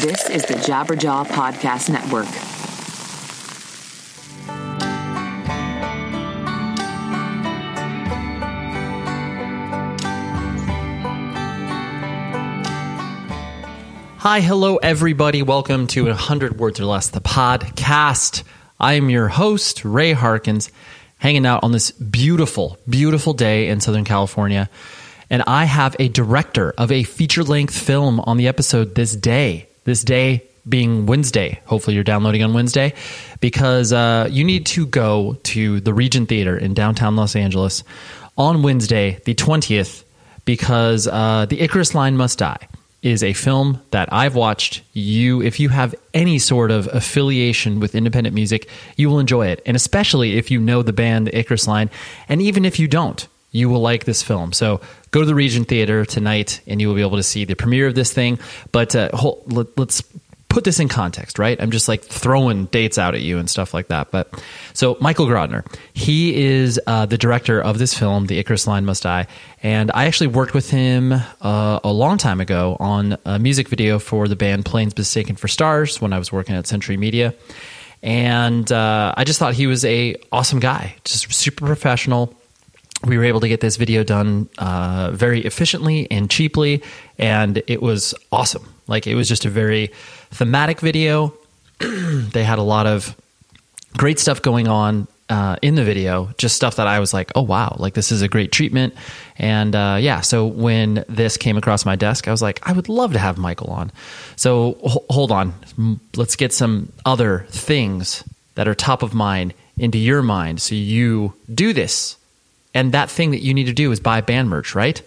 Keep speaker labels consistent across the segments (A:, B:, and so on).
A: This is the Jabberjaw Podcast Network.
B: Hi, hello, everybody. Welcome to 100 Words or Less, the podcast. I am your host, Ray Harkins, hanging out on this beautiful, beautiful day in Southern California. And I have a director of a feature length film on the episode this day. This day being Wednesday. Hopefully, you're downloading on Wednesday because uh, you need to go to the Regent Theater in downtown Los Angeles on Wednesday, the 20th, because uh, The Icarus Line Must Die is a film that I've watched. You, if you have any sort of affiliation with independent music, you will enjoy it. And especially if you know the band the Icarus Line. And even if you don't, you will like this film. So go to the Regent Theater tonight and you will be able to see the premiere of this thing. But uh, hold, let, let's put this in context, right? I'm just like throwing dates out at you and stuff like that. But so Michael Grodner, he is uh, the director of this film, The Icarus Line Must Die, and I actually worked with him uh, a long time ago on a music video for the band Planes Mistaken for Stars when I was working at Century Media, and uh, I just thought he was a awesome guy, just super professional we were able to get this video done uh, very efficiently and cheaply, and it was awesome. Like it was just a very thematic video. they had a lot of great stuff going on uh, in the video, just stuff that I was like, oh wow, like this is a great treatment. And uh, yeah, so when this came across my desk, I was like, I would love to have Michael on. So hold on, let's get some other things that are top of mind into your mind so you do this and that thing that you need to do is buy band merch, right?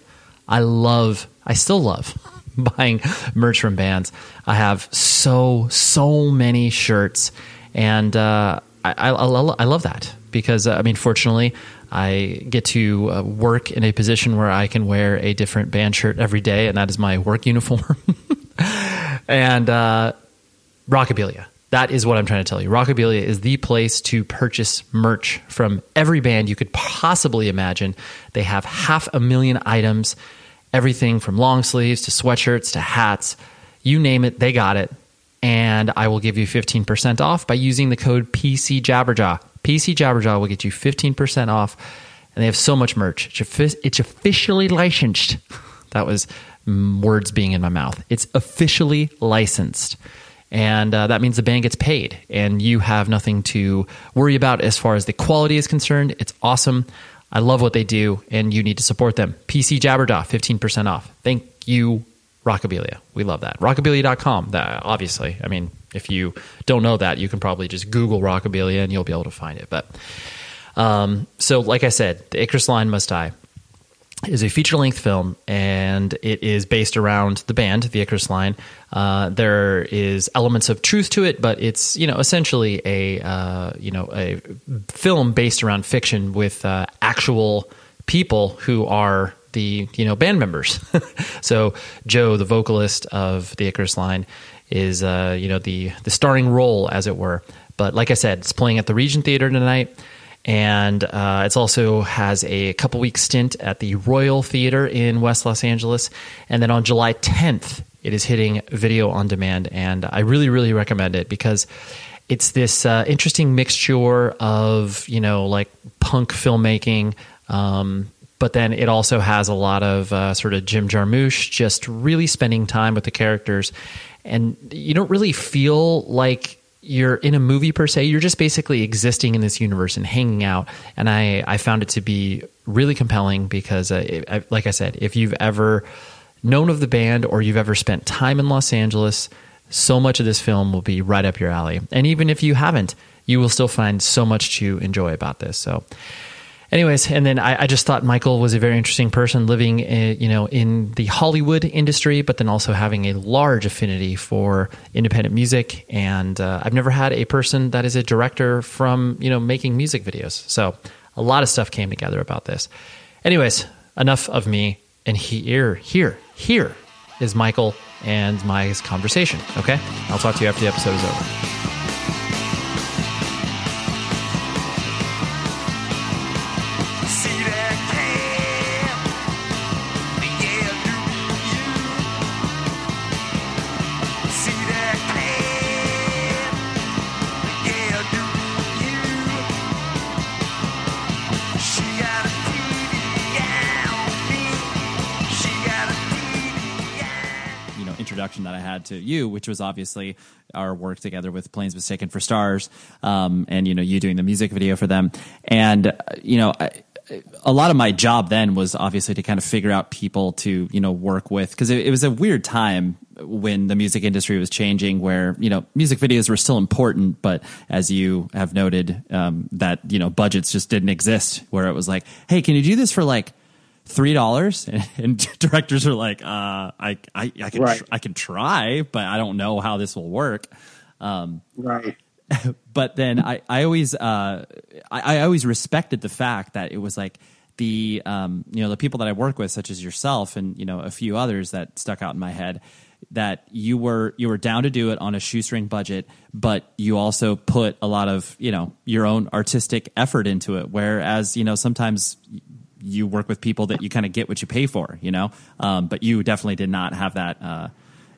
B: I love, I still love buying merch from bands. I have so, so many shirts. And uh, I, I, I, love that because, uh, I mean, fortunately, I get to uh, work in a position where I can wear a different band shirt every day, and that is my work uniform. and uh, Rockabilia that is what I'm trying to tell you. Rockabilia is the place to purchase merch from every band you could possibly imagine. They have half a million items, everything from long sleeves to sweatshirts to hats. You name it, they got it. And I will give you 15% off by using the code PC Jabberjaw. PC Jabberjaw will get you 15% off. And they have so much merch. It's officially licensed. That was mm, words being in my mouth. It's officially licensed and uh, that means the band gets paid and you have nothing to worry about as far as the quality is concerned. It's awesome. I love what they do and you need to support them. Pc jabberjaw 15% off. Thank you rockabilia we love that. Rockabilia.com that obviously. I mean if you don't know that you can probably just google rockabilia and you'll be able to find it. But um, so like i said the icarus line must die is a feature length film, and it is based around the band, the Icarus Line. Uh, there is elements of truth to it, but it's you know essentially a uh, you know a film based around fiction with uh, actual people who are the you know band members. so Joe, the vocalist of the Icarus Line, is uh, you know the the starring role, as it were. But like I said, it's playing at the Regent Theater tonight and uh, it's also has a couple week stint at the Royal Theater in West Los Angeles, and then on July 10th, it is hitting video on demand, and I really, really recommend it because it's this uh, interesting mixture of you know like punk filmmaking. Um, but then it also has a lot of uh, sort of Jim Jarmusch just really spending time with the characters, and you don't really feel like you're in a movie per se. You're just basically existing in this universe and hanging out. And I, I found it to be really compelling because, uh, it, I, like I said, if you've ever known of the band or you've ever spent time in Los Angeles, so much of this film will be right up your alley. And even if you haven't, you will still find so much to enjoy about this. So, anyways, and then I, I, just thought Michael was a very interesting person living, in, uh, you know, in the Hollywood industry, but then also having a large affinity for independent music. And uh, I've never had a person that is a director from, you know, making music videos. So a lot of stuff came together about this. Anyways, enough of me. And here, here, here is Michael and my conversation. Okay, I'll talk to you after the episode is over.
C: To you, which was obviously our work together with Planes Mistaken for Stars, um, and you know you doing the music video for them, and uh, you know. I, a lot of my job then was obviously to kind of figure out people to you know work with because it, it, was a weird time when the music industry was changing where you know music videos were still important but as you have noted um, that you know budgets just didn't exist where it was like hey can you do this for like three dollars and, and, directors are like uh, I, I, I can right. tr- I can try but I don't know how this will work
D: um, right
C: but then I, I always uh, I, I, always respected the fact that it was like the um, you know the people that I work with, such as yourself and you know a few others that stuck out in my head, that you were you were down to do it on a shoestring budget, but you also put a lot of you know your own artistic effort into it. Whereas you know sometimes you work with people that you kind of get what you pay for, you know, um, but you definitely did not have that uh,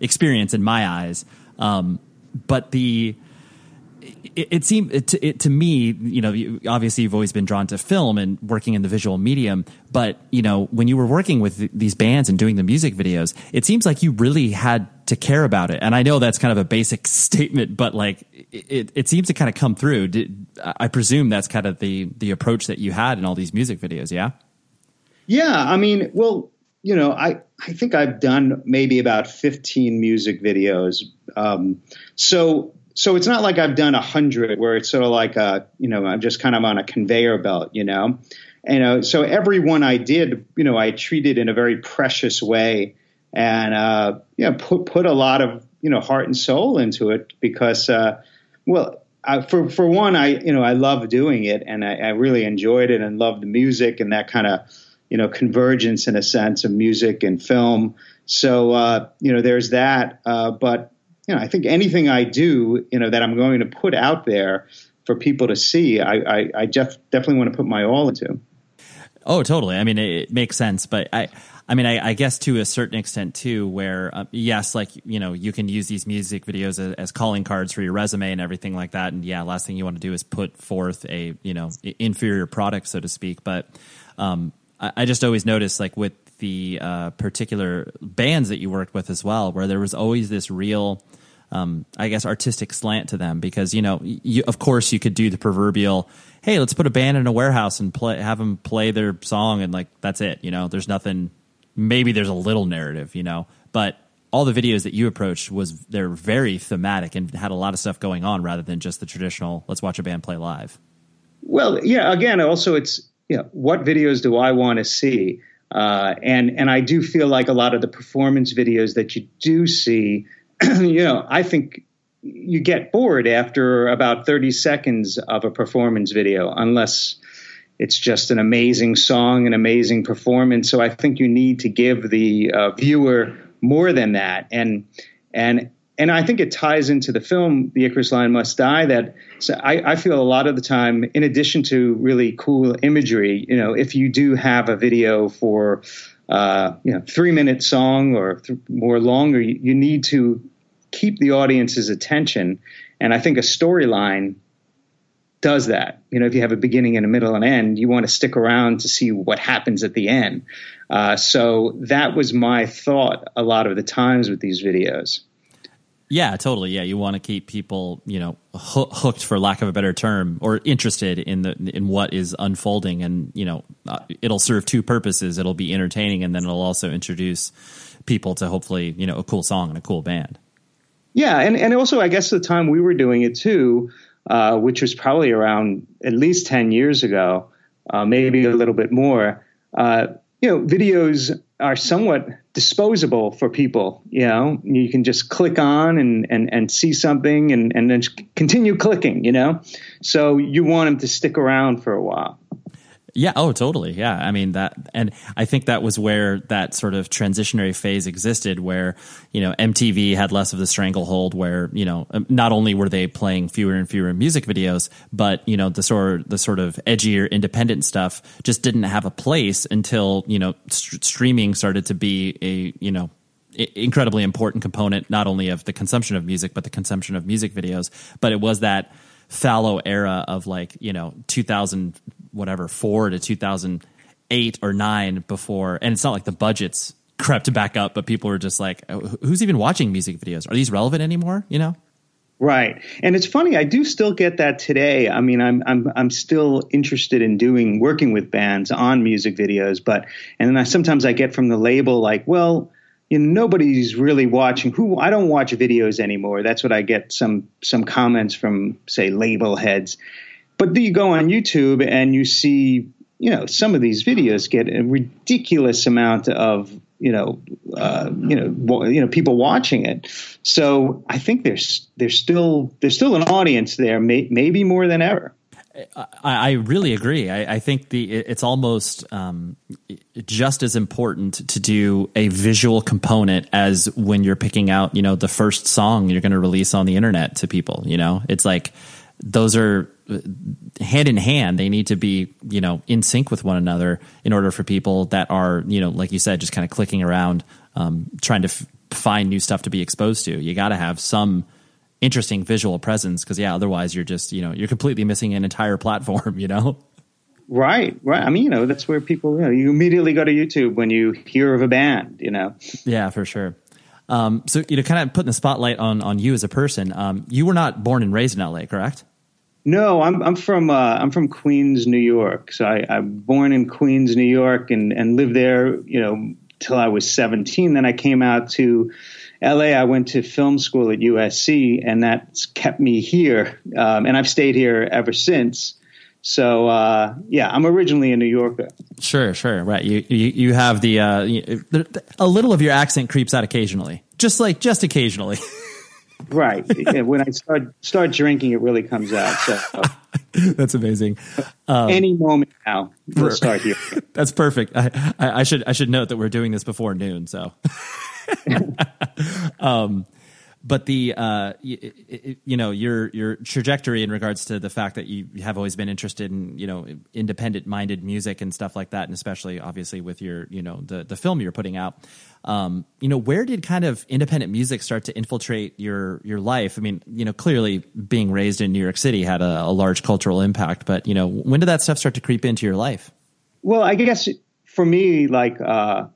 C: experience in my eyes. Um, but the it, it seemed it, it, to me, you know, you, obviously you've always been drawn to film and working in the visual medium, but you know, when you were working with th- these bands and doing the music videos, it seems like you really had to care about it. And I know that's kind of a basic statement, but like it, it seems to kind of come through. Did, I presume that's kind of the the approach that you had in all these music videos. Yeah.
D: Yeah, I mean, well, you know, I I think I've done maybe about fifteen music videos. Um, so so it's not like I've done a hundred where it's sort of like a, you know, I'm just kind of on a conveyor belt, you know, and uh, so every one I did, you know, I treated in a very precious way, and uh, you know, put put a lot of you know heart and soul into it because, uh, well, I, for for one, I you know I love doing it and I, I really enjoyed it and loved the music and that kind of you know convergence in a sense of music and film. So uh, you know, there's that, uh, but you know, I think anything I do, you know, that I'm going to put out there for people to see, I, I, I def- definitely want to put my all into.
C: Oh, totally. I mean, it, makes sense, but I, I mean, I, I, guess to a certain extent too, where uh, yes, like you know, you can use these music videos as, as, calling cards for your resume and everything like that. And yeah, last thing you want to do is put forth a you know inferior product, so to speak. But um, I, I, just always noticed like with the uh, particular bands that you worked with as well, where there was always this real um, I guess artistic slant to them because you know you, of course you could do the proverbial hey let's put a band in a warehouse and play have them play their song and like that's it you know? There's nothing maybe there's a little narrative you know? But all the videos that you approached was they're very thematic and had a lot of stuff going on rather than just the traditional let's watch a band play live.
D: Well yeah again also it's you know, what videos do I want to see uh, and and I do feel like a lot of the performance videos that you do see you know, I think you get bored after about 30 seconds of a performance video, unless it's just an amazing song, an amazing performance. So I think you need to give the uh, viewer more than that. And and and I think it ties into the film The Icarus Line Must Die. That so I, I, feel a lot of the time, in addition to really cool imagery, you know, if you do have a video for uh, you know three minute song or th- more longer, you, you need to keep the audience's attention. And I think a storyline does that. You know, if you have a beginning and a middle and end, you want to stick around to see what happens at the end. Uh, so that was my thought a lot of the times with these videos.
C: Yeah, totally. Yeah, you want to keep people, you know, ho- hooked for lack of a better term, or interested in the in what is unfolding, and you know, uh, it'll serve two purposes. It'll be entertaining, and then it'll also introduce people to hopefully, you know, a cool song and a cool band.
D: Yeah, and and also I guess the time we were doing it too, uh, which was probably around at least ten years ago, uh, maybe a little bit more. Uh, you know, videos are somewhat disposable for people. You know, you can just click on and and, and see something and and then continue clicking. You know, so you want them to stick around for a while.
C: Yeah. Oh, totally. Yeah. I mean that, and I think that was where that sort of transitionary phase existed, where you know MTV had less of the stranglehold, where you know um, not only were they playing fewer and fewer music videos, but you know the sort the sort of edgier independent stuff just didn't have a place until you know st- streaming started to be a you know incredibly important component not only of the consumption of music but the consumption of music videos but it was that fallow era of like you know 2000 whatever four to 2008 or nine before and it's not like the budgets crept back up, but people were just like, oh, who's even watching music videos? Are these relevant anymore? You know?
D: Right. And it's funny, I do still get that today. I mean, I'm I'm I'm still interested in doing working with bands on music videos, but and then I, sometimes I get from the label like, well, you know, nobody's really watching who I don't watch videos anymore. That's what I get some some comments from say label heads. But you go on YouTube and you see, you know, some of these videos get a ridiculous amount of you know, uh, you know, you know, people watching it. So I think there's there's still there's still an audience there, may, maybe more than ever.
C: I, I really agree. I, I, think the it's almost um, just as important to do a visual component as when you're picking out, you know, the first song you're going to release on the internet to people. You know, it's like those are hand in hand they need to be you know in sync with one another in order for people that are you know like you said just kind of clicking around um, trying to f- find new stuff to be exposed to. You got to have some interesting visual presence because yeah otherwise you're just you know you're completely missing an entire platform you know?
D: Right right. I mean you know that's where people you know you immediately go to youtube when you hear of a band you know?
C: Yeah for sure. Um, so you know kind of putting the spotlight on on you as a person um, you were not born and raised in la correct
D: no, I'm I'm from uh, I'm from Queens, New York. So I, I'm born in Queens, New York, and and lived there, you know, till I was 17. Then I came out to L.A. I went to film school at USC, and that's kept me here, um, and I've stayed here ever since. So uh, yeah, I'm originally a New Yorker.
C: Sure, sure, right. You you, you have the uh, a little of your accent creeps out occasionally, just like just occasionally.
D: Right. when I start start drinking, it really comes out. So
C: that's amazing.
D: Um, any moment now, we'll start here.
C: That's perfect. I, I, I, should I should note that we're doing this before noon. So, um, but the uh, you, you, know your your trajectory in regards to the fact that you have always been interested in you know independent minded music and stuff like that, and especially obviously with your you know the the film you're putting out. Um, you know, where did kind of independent music start to infiltrate your your life? I mean, you know, clearly being raised in New York City had a, a large cultural impact, but you know, when did that stuff start to creep into your life?
D: Well, I guess for me, like, uh,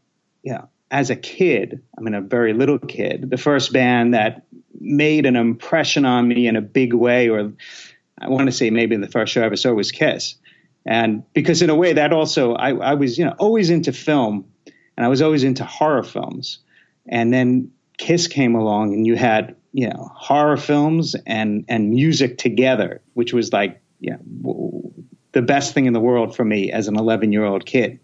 D: yeah, as a kid, I mean, a very little kid, the first band that made an impression on me in a big way, or I want to say maybe the first show I ever saw was Kiss. And because in a way that also, I, I was, you know, always into film and I was always into horror films. And then Kiss came along and you had, you know, horror films and, and music together, which was like, yeah, the best thing in the world for me as an 11 year old kid.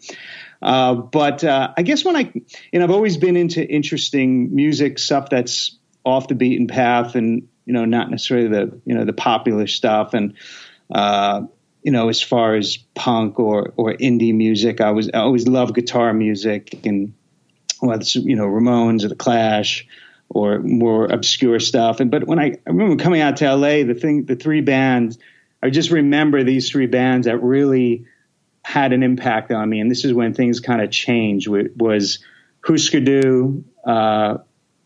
D: Uh, but uh, I guess when I, know, I've always been into interesting music stuff that's off the beaten path, and you know, not necessarily the you know the popular stuff. And uh, you know, as far as punk or or indie music, I was I always loved guitar music, and whether it's you know Ramones or the Clash or more obscure stuff. And but when I, I remember coming out to LA, the thing, the three bands, I just remember these three bands that really had an impact on me, and this is when things kind of changed. Was Husker Du, uh,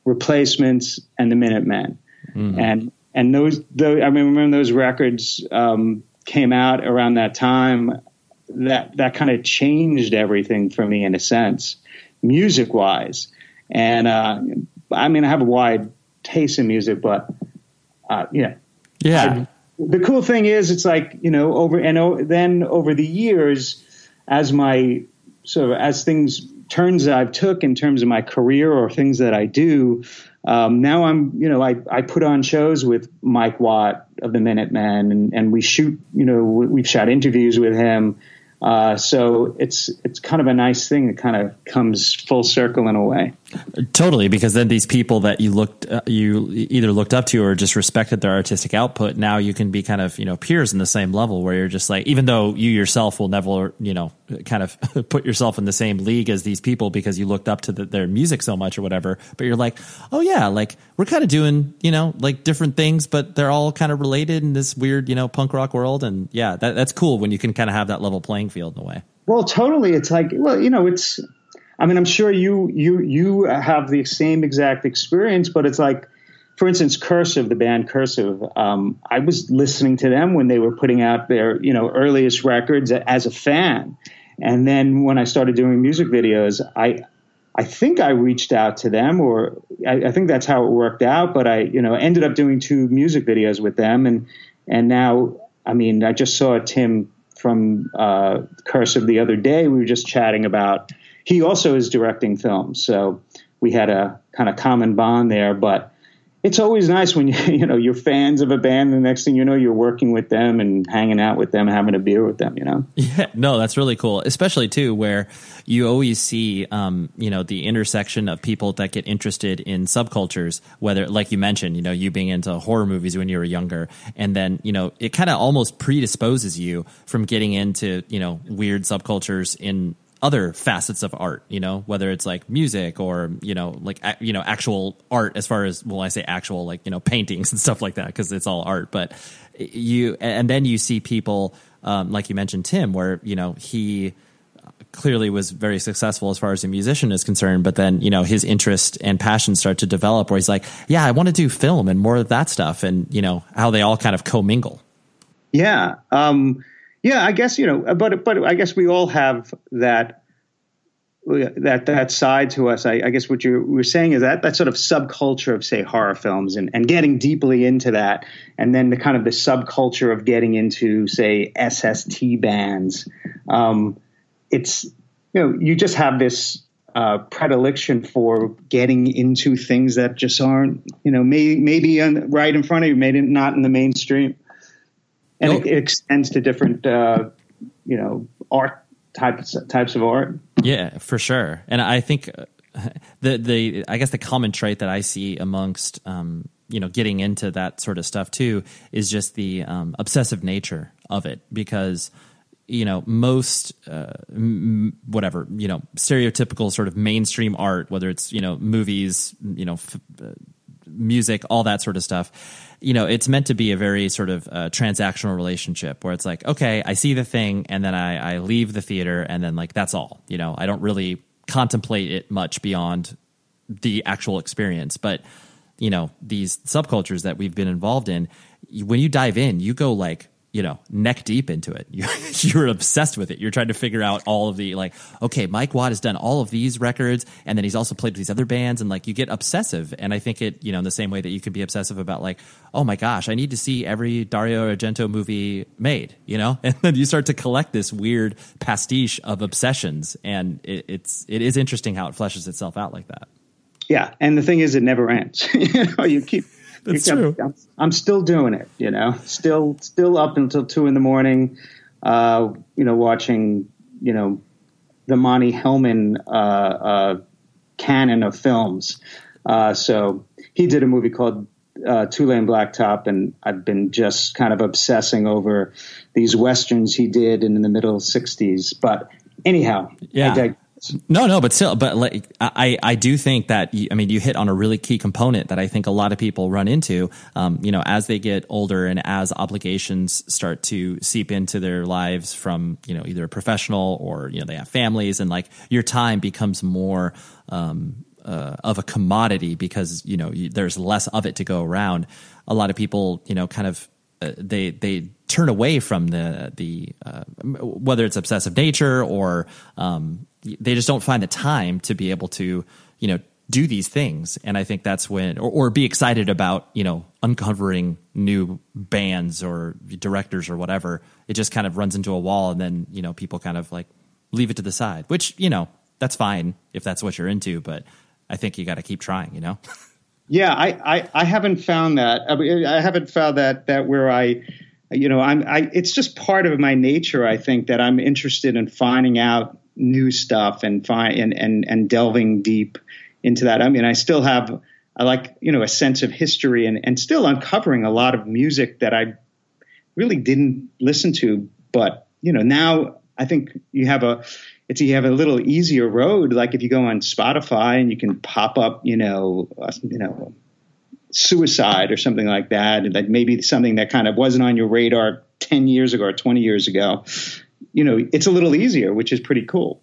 D: Replacements, and the Minutemen, mm-hmm. and and those, those I mean remember those records um, came out around that time. That that kind of changed everything for me in a sense, music wise, and uh, I mean I have a wide taste in music, but uh, yeah,
C: yeah. I,
D: the cool thing is, it's like you know, over and o- then over the years, as my sort of as things turns that I've took in terms of my career or things that I do, um, now I'm you know I I put on shows with Mike Watt of the Minutemen, and and we shoot you know we've shot interviews with him. Uh, so it's it's kind of a nice thing that kind of comes full circle in a way.
C: Totally, because then these people that you looked uh, you either looked up to or just respected their artistic output, now you can be kind of you know peers in the same level where you're just like even though you yourself will never you know kind of put yourself in the same league as these people because you looked up to the, their music so much or whatever, but you're like oh yeah, like we're kind of doing you know like different things, but they're all kind of related in this weird you know punk rock world, and yeah, that, that's cool when you can kind of have that level playing field in a way.
D: Well, totally. It's like, well, you know, it's. I mean, I'm sure you you you have the same exact experience, but it's like, for instance, Cursive, the band Cursive. Um, I was listening to them when they were putting out their you know earliest records as a fan, and then when I started doing music videos, I I think I reached out to them, or I, I, think that's how it worked out. But I, you know, ended up doing two music videos with them, and and now, I mean, I just saw Tim from uh, Cursive the other day. We were just chatting about. He also is directing films, so we had a kind of common bond there. But it's always nice when you you know you're fans of a band. And the next thing you know, you're working with them and hanging out with them, having a beer with them. You know.
C: Yeah, no, that's really cool, especially too where you always see, um, you know, the intersection of people that get interested in subcultures. Whether, like you mentioned, you know, you being into horror movies when you were younger, and then you know, it kind of almost predisposes you from getting into you know weird subcultures in other facets of art, you know, whether it's like music or, you know, like, you know, actual art as far as, well, I say actual, like, you know, paintings and stuff like that, because it's all art. But you, and then you see people, um, like you mentioned, Tim, where, you know, he clearly was very successful as far as a musician is concerned, but then, you know, his interest and passion start to develop where he's like, yeah, I want to do film and more of that stuff. And, you know, how they all kind of commingle.
D: Yeah. Um, yeah, I guess you know, but but I guess we all have that that that side to us. I, I guess what you were saying is that that sort of subculture of say horror films and and getting deeply into that, and then the kind of the subculture of getting into say SST bands. Um, it's you know you just have this uh, predilection for getting into things that just aren't, you know, may, maybe right in front of you, maybe not in the mainstream and nope. it, it, extends to different uh, you know art types types of art.
C: Yeah, for sure. And I think uh, the the I guess the common trait that I see amongst um, you know getting into that sort of stuff too is just the um, obsessive nature of it because you know most uh, m- whatever you know stereotypical sort of mainstream art whether it's you know movies you know f- uh, music all that sort of stuff you know, it's meant to be a very sort of uh, transactional relationship where it's like, okay, I see the thing and then I, I leave the theater and then like that's all. You know, I don't really contemplate it much beyond the actual experience. But you know, these subcultures that we've been involved in, when you dive in, you go like you know neck deep into it. You, you're obsessed with it. You're trying to figure out all of the like okay mike watt has done all of these records and then he's also played with these other bands and like you get obsessive. And i think it you know in the same way that you could be obsessive about like oh my gosh i need to see every dario argento movie made you know? And then you start to collect this weird pastiche of obsessions and it, it's it is interesting how it fleshes itself out like that.
D: Yeah and the thing is it never ends. You know you keep
C: that's true.
D: I'm, I'm, still doing it, you know, still, still up until two in the morning, uh, you know, watching, you know, the Monte Hellman, uh, uh, canon of films. Uh, so he did a movie called, uh, Two Lane Blacktop, and I've been just kind of obsessing over these westerns he did in, in the middle 60s. But anyhow,
C: yeah. No, no, but still, but like I, I do think that I mean you hit on a really key component that I think a lot of people run into. Um, you know, as they get older and as obligations start to seep into their lives from you know either professional or you know they have families and like your time becomes more um, uh, of a commodity because you know you, there's less of it to go around. A lot of people, you know, kind of uh, they they turn away from the the uh, whether it's obsessive nature or um, they just don't find the time to be able to, you know, do these things. And I think that's when, or, or be excited about, you know, uncovering new bands or directors or whatever. It just kind of runs into a wall and then, you know, people kind of like leave it to the side, which, you know, that's fine if that's what you're into, but I think you got to keep trying, you know?
D: Yeah, I, I, I haven't found that. I, I haven't found that, that where I, you know, I'm, I, it's just part of my nature. I think that I'm interested in finding out new stuff and find and, and and delving deep into that. I mean, I still have I like you know a sense of history and and still uncovering a lot of music that I really didn't listen to, but you know now I think you have a it's you have a little easier road. Like if you go on Spotify and you can pop up, you know, uh, you know, suicide or something like that, and that maybe something that kind of wasn't on your radar ten years ago or twenty years ago you know, it's a little easier, which is pretty cool.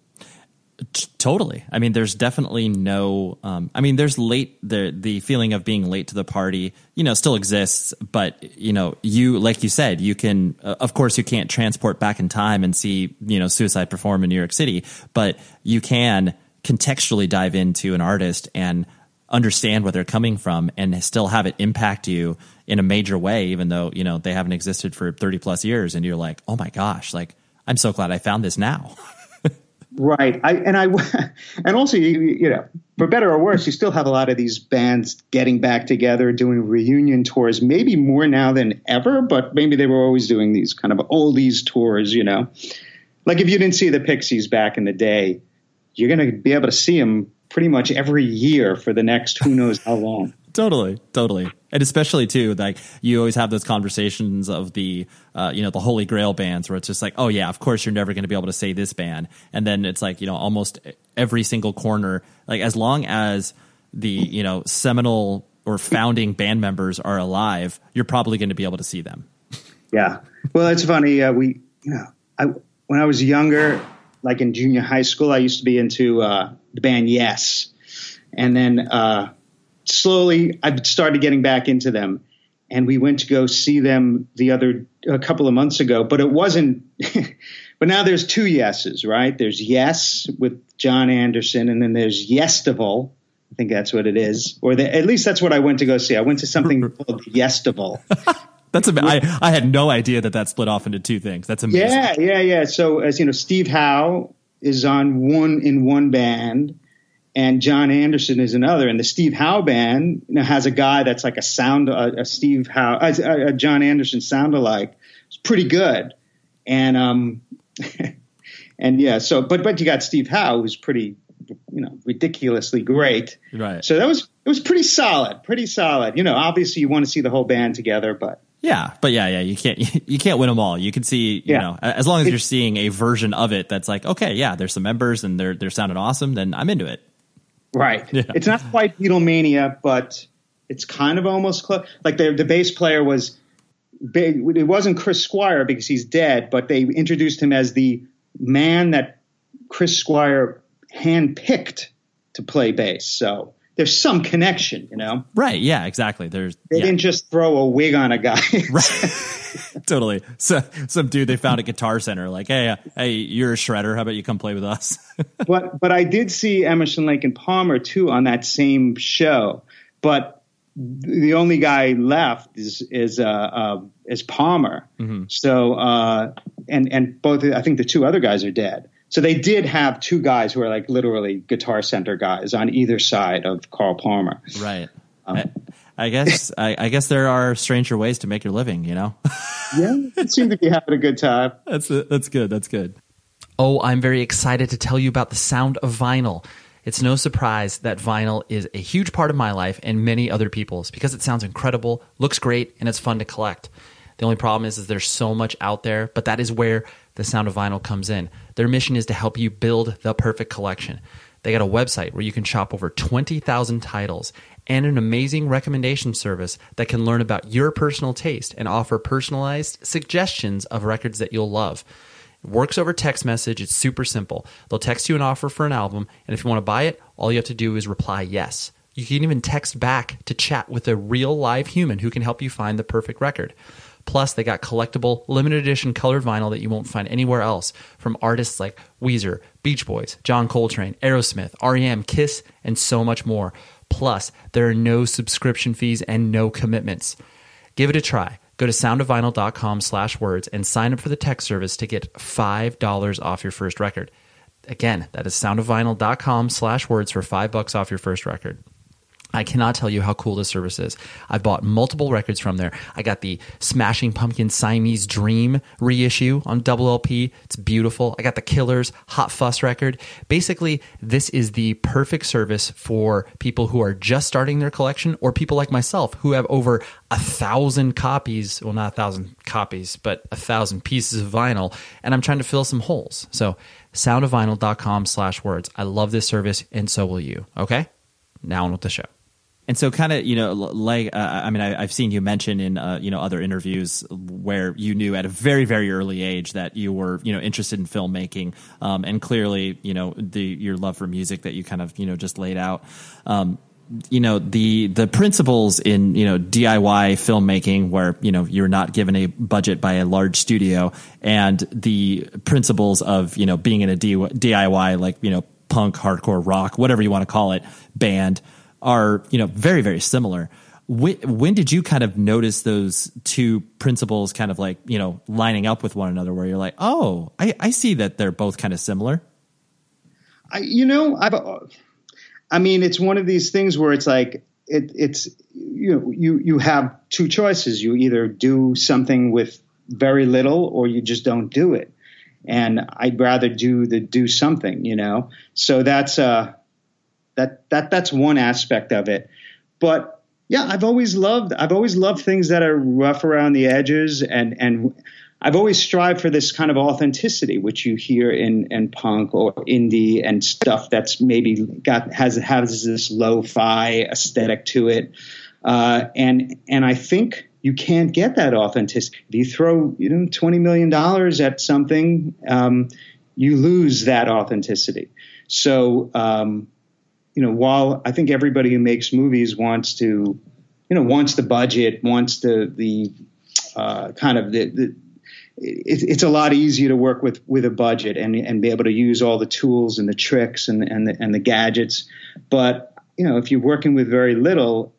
C: Totally. I mean, there's definitely no. Um, I mean, there's late. The the feeling of being late to the party, you know, still exists. But you know, you like you said, you can. Uh, of course, you can't transport back in time and see you know suicide perform in New York City, but you can contextually dive into an artist and understand where they're coming from and still have it impact you in a major way, even though, you know, they haven't existed for 30 plus years. And you're like, oh my gosh, like, I'm so glad I found this now.
D: right. I, and I, and also, you, you know, for better or worse, you still have a lot of these bands getting back together, doing reunion tours, maybe more now than ever, but maybe they were always doing these kind of oldies tours, you know. Like if you didn't see the Pixies back in the day, you're going to be able to see them pretty much every year for the next who knows how long.
C: totally, totally, and especially too, like you always have those conversations of the, uh, you know, the holy grail bands where it's just like, oh yeah, of course you're never going to be able to say this band, and then it's like you know almost every single corner, like as long as the you know seminal or founding band members are alive, you're probably going to be able to see them.
D: Yeah, well, it's funny. Uh, we, you know, I when I was younger, like in junior high school, I used to be into uh, the band Yes, and then uh, slowly I started getting back into them. And we went to go see them the other a couple of months ago, but it wasn't. but now there's two yeses, right? There's Yes with Jon Anderson, and then there's Yestival. I think that's what it is, or the, at least that's what I went to go see. I went to something called Yestival.
C: That's a, I, I had no idea that that split off into two things. That's amazing.
D: Yeah, yeah, yeah. So as you know, Steve Howe is on one in one band, and Jon Anderson is another. And the Steve Howe band you know, has a guy that's like a sound a, a Steve Howe, a, a Jon Anderson sound alike. It's pretty good, and um, and yeah. So, but but you got Steve Howe, who's pretty, you know, ridiculously great.
C: Right.
D: So that was it was pretty solid, pretty solid. You know, obviously you want to see the whole band together, but
C: yeah, but yeah, yeah, you can't you can't win them all. You can see, you yeah. know, as long as you're seeing a version of it that's like, okay, yeah, there's some members and they're they're sounding awesome, then I'm into it.
D: Right. Yeah. It's not quite Beatlemania, but it's kind of almost close. Like the the bass player was big. It wasn't Chris Squire because he's dead, but they introduced him as the man that Chris Squire handpicked to play bass. So there's some connection, you know?
C: Right. Yeah, exactly. There's
D: they
C: yeah.
D: didn't just throw a wig on a guy.
C: right. totally. So some dude they found a guitar center like, hey, uh, hey, you're a shredder. How about you come play with us?
D: but but I did see Emerson Lake and Palmer too on that same show. But the only guy left is is uh, uh is Palmer. Mm-hmm. So uh, and and both I think the two other guys are dead. So they did have two guys who are like literally guitar center guys on either side of Carl Palmer.
C: Right. Um, I, I, guess I, I, guess there are stranger ways to make your living, you know.
D: yeah, it seemed to be having a good time.
C: That's that's good. That's good. Oh, I'm very excited to tell you about the sound of vinyl. It's no surprise that vinyl is a huge part of my life and many other people's because it sounds incredible, looks great, and it's fun to collect. The only problem is, is there's so much out there, but that is where the sound of vinyl comes in. Their mission is to help you build the perfect collection. They got a website where you can shop over 20,000 titles and an amazing recommendation service that can learn about your personal taste and offer personalized suggestions of records that you'll love. It works over text message. It's super simple. They'll text you an offer for an album, and if you want to buy it, all you have to do is reply yes. You can even text back to chat with a real live human who can help you find the perfect record. Plus, they got collectible, limited edition colored vinyl that you won't find anywhere else from artists like Weezer, Beach Boys, John Coltrane, Aerosmith, REM, Kiss, and so much more. Plus, there are no subscription fees and no commitments. Give it a try. Go to soundofvinyl.com slash words and sign up for the tech service to get $5 off your first record. Again, that is soundofvinyl.com slash words for 5 bucks off your first record. I cannot tell you how cool this service is. I've bought multiple records from there. I got the Smashing Pumpkin Siamese Dream reissue on double LP. It's beautiful. I got the Killers Hot Fuss record. Basically, this is the perfect service for people who are just starting their collection or people like myself who have over a thousand copies. Well, not a thousand copies, but a thousand pieces of vinyl. And I'm trying to fill some holes. So soundofvinyl.com slash words. I love this service and so will you. Okay? Now on with the show. And so, kind of, you know, like uh, I mean, I, have seen you mention in uh, you know other interviews where you knew at a very very early age that you were you know interested in filmmaking, um, and clearly, you know, the your love for music that you kind of you know just laid out. Um, you know the the principles in you know DIY filmmaking where you know you're not given a budget by a large studio and the principles of you know being in a DIY like you know punk, hardcore, rock, whatever you want to call it, band are you know very very similar. When, when did you kind of notice those two principles kind of like you know lining up with one another, where you're like, oh, I, I see that they're both kind of similar.
D: I, you know, I've, I mean, it's one of these things where it's like it, it's you know you you have two choices. You either do something with very little, or you just don't do it. And I'd rather do the do something, you know. So that's uh that that that's one aspect of it. But yeah, I've always loved I've always loved things that are rough around the edges and and I've always strived for this kind of authenticity, which you hear in, in punk or indie and stuff that's maybe got has has this lo-fi aesthetic to it, uh, and and I think you can't get that authenticity. If you throw you know twenty million dollars at something, um, you lose that authenticity. So um, you know, while I think everybody who makes movies wants to, you know, wants the budget, wants the the uh, kind of the, the it's a lot easier to work with with a budget and and be able to use all the tools and the tricks and and the, and the gadgets. But you know, if you're working with very little,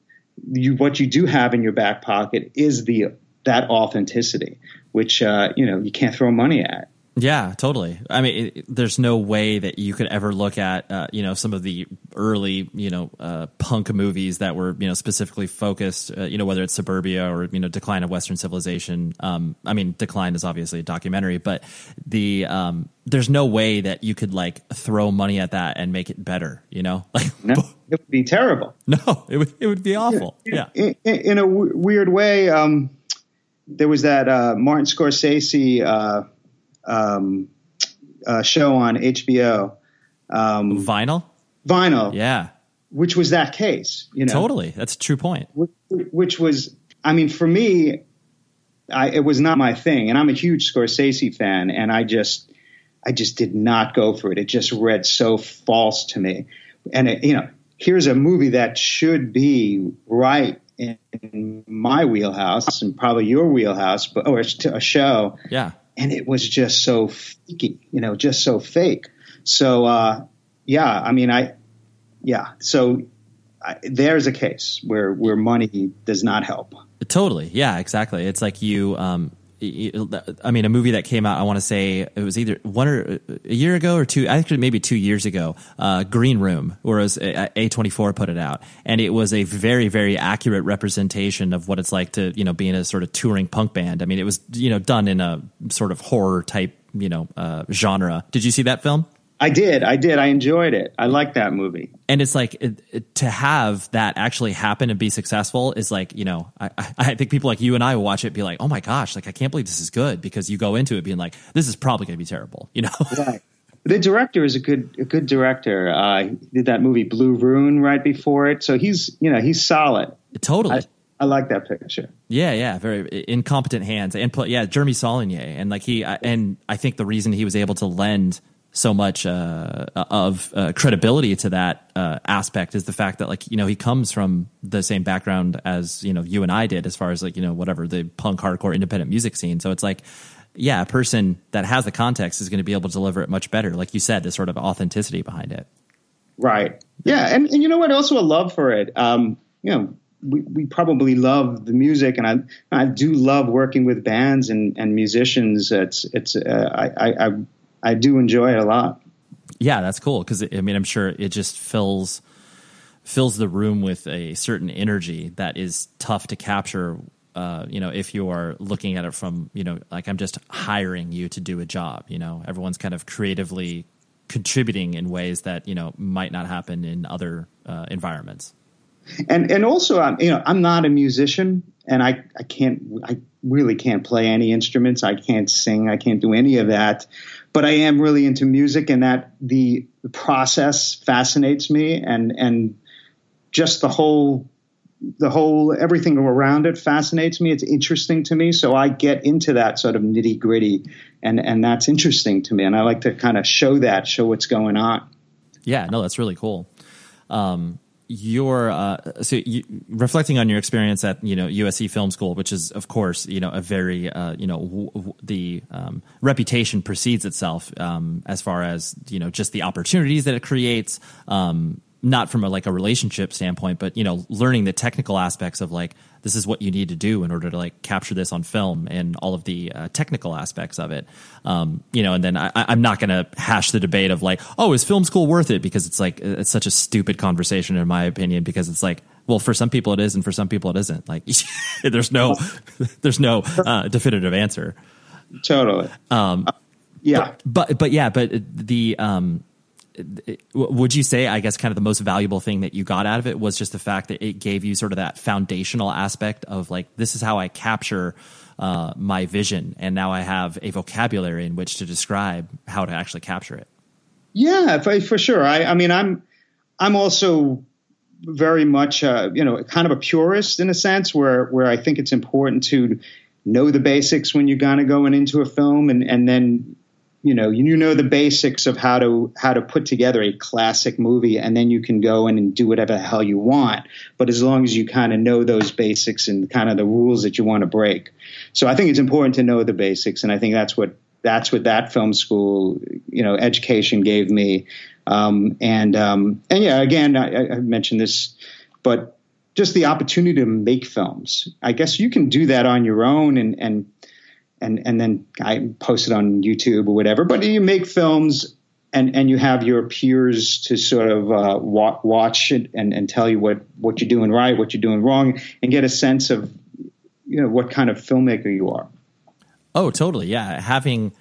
D: you what you do have in your back pocket is the that authenticity, which uh, you know you can't throw money at.
C: Yeah, totally. I mean, it, there's no way that you could ever look at, uh, you know, some of the early, you know, uh, punk movies that were, you know, specifically focused, uh, you know, whether it's Suburbia or, you know, Decline of Western Civilization. Um, I mean, Decline is obviously a documentary, but the, um, there's no way that you could like throw money at that and make it better, you know? Like,
D: no, it would be terrible.
C: No, it would, it would be awful. Yeah.
D: In, in, in a w- weird way, um, there was that uh, Martin Scorsese uh, um, uh, show on HBO.
C: Um, Vinyl.
D: Vinyl.
C: Yeah.
D: Which was that case, you know.
C: Totally, that's a true point.
D: Which, which was, I mean, for me, I, it was not my thing, and I'm a huge Scorsese fan, and I just, I just did not go for it. It just read so false to me, and it, you know, here's a movie that should be right in my wheelhouse and probably your wheelhouse, but or a show.
C: Yeah
D: and it was just so fakey, you know, just so fake. So, uh, yeah, I mean, I, yeah, so I, there's a case where where money does not help.
C: Totally, yeah, exactly. It's like you, um, I mean, a movie that came out, I want to say it was either one or a year ago or two, actually maybe two years ago, uh, Green Room, whereas A24 put it out. And it was a very, very accurate representation of what it's like to, you know, be in a sort of touring punk band. I mean, it was, you know, done in a sort of horror type, you know, uh, genre. Did you see that film?
D: I did. I did. I enjoyed it. I liked that movie.
C: And it's like it, it, to have that actually happen and be successful is like, you know, I, I think people like you and I will watch it be like, oh my gosh, like I can't believe this is good because you go into it being like, this is probably going to be terrible, you know?
D: Right. The director is a good a good director. Uh, he did that movie Blue Ruin right before it, so he's you know he's solid.
C: Totally.
D: I, I like that picture.
C: Yeah, yeah, very incompetent hands, and yeah, Jeremy Saulnier, and like he, and I think the reason he was able to lend so much uh, of uh, credibility to that uh, aspect is the fact that like you know he comes from the same background as you know you and I did as far as like you know whatever the punk hardcore independent music scene. So it's like yeah a person that has the context is going to be able to deliver it much better like you said the sort of authenticity behind it.
D: Right. Yeah and, and you know what? Also a love for it. Um, you know we, we probably love the music, and I I do love working with bands and, and musicians. It's it's uh, I, I I do enjoy it a lot.
C: Yeah, that's cool because I mean I'm sure it just fills fills the room with a certain energy that is tough to capture. Uh, you know, if you are looking at it from you know, like I'm just hiring you to do a job. You know, everyone's kind of creatively contributing in ways that you know might not happen in other uh, environments.
D: And and also, I'm you know I'm not a musician, and I I can't I really can't play any instruments. I can't sing. I can't do any of that but I am really into music, and that the, process fascinates me, and and just the whole the whole everything around it fascinates me. It's interesting to me, so I get into that sort of nitty gritty, and and that's interesting to me, and I like to kind of show that, show what's going on.
C: Yeah, no, that's really cool. Um, your uh, so you, reflecting on your experience at you know USC Film School, which is of course you know a very uh, you know w- w- the um, reputation precedes itself um, as far as you know just the opportunities that it creates. Um, not from a like a relationship standpoint, but you know, learning the technical aspects of like this is what you need to do in order to like capture this on film and all of the uh, technical aspects of it. Um, you know, and then I, I'm not going to hash the debate of like, oh, is film school worth it? Because it's like it's such a stupid conversation in my opinion. Because it's like, well, for some people it is, and for some people it isn't. Like, there's no, there's no uh, definitive answer.
D: Totally.
C: Um,
D: yeah,
C: but, but but yeah, but the um, would you say i guess kind of the most valuable thing that you got out of it was just the fact that it gave you sort of that foundational aspect of like this is how i capture uh, my vision and now i have a vocabulary in which to describe how to actually capture it?
D: Yeah for, for sure. I, I mean i'm i'm also very much uh, you know kind of a purist in a sense where where i think it's important to know the basics when you're kind of going into a film and and then you know you know the basics of how to how to put together a classic movie and then you can go in and do whatever the hell you want. But as long as you kind of know those basics and kind of the rules that you want to break. So i think it's important to know the basics and i think that's what that's what that film school you know education gave me. Um, and um, and yeah again I, I mentioned this but just the opportunity to make films. I guess you can do that on your own and and and and then I post it on YouTube or whatever. But you make films and and you have your peers to sort of uh, wa- watch it and, and tell you what what you're doing right, what you're doing wrong, and get a sense of you know what kind of filmmaker you are.
C: Oh, totally. Yeah, having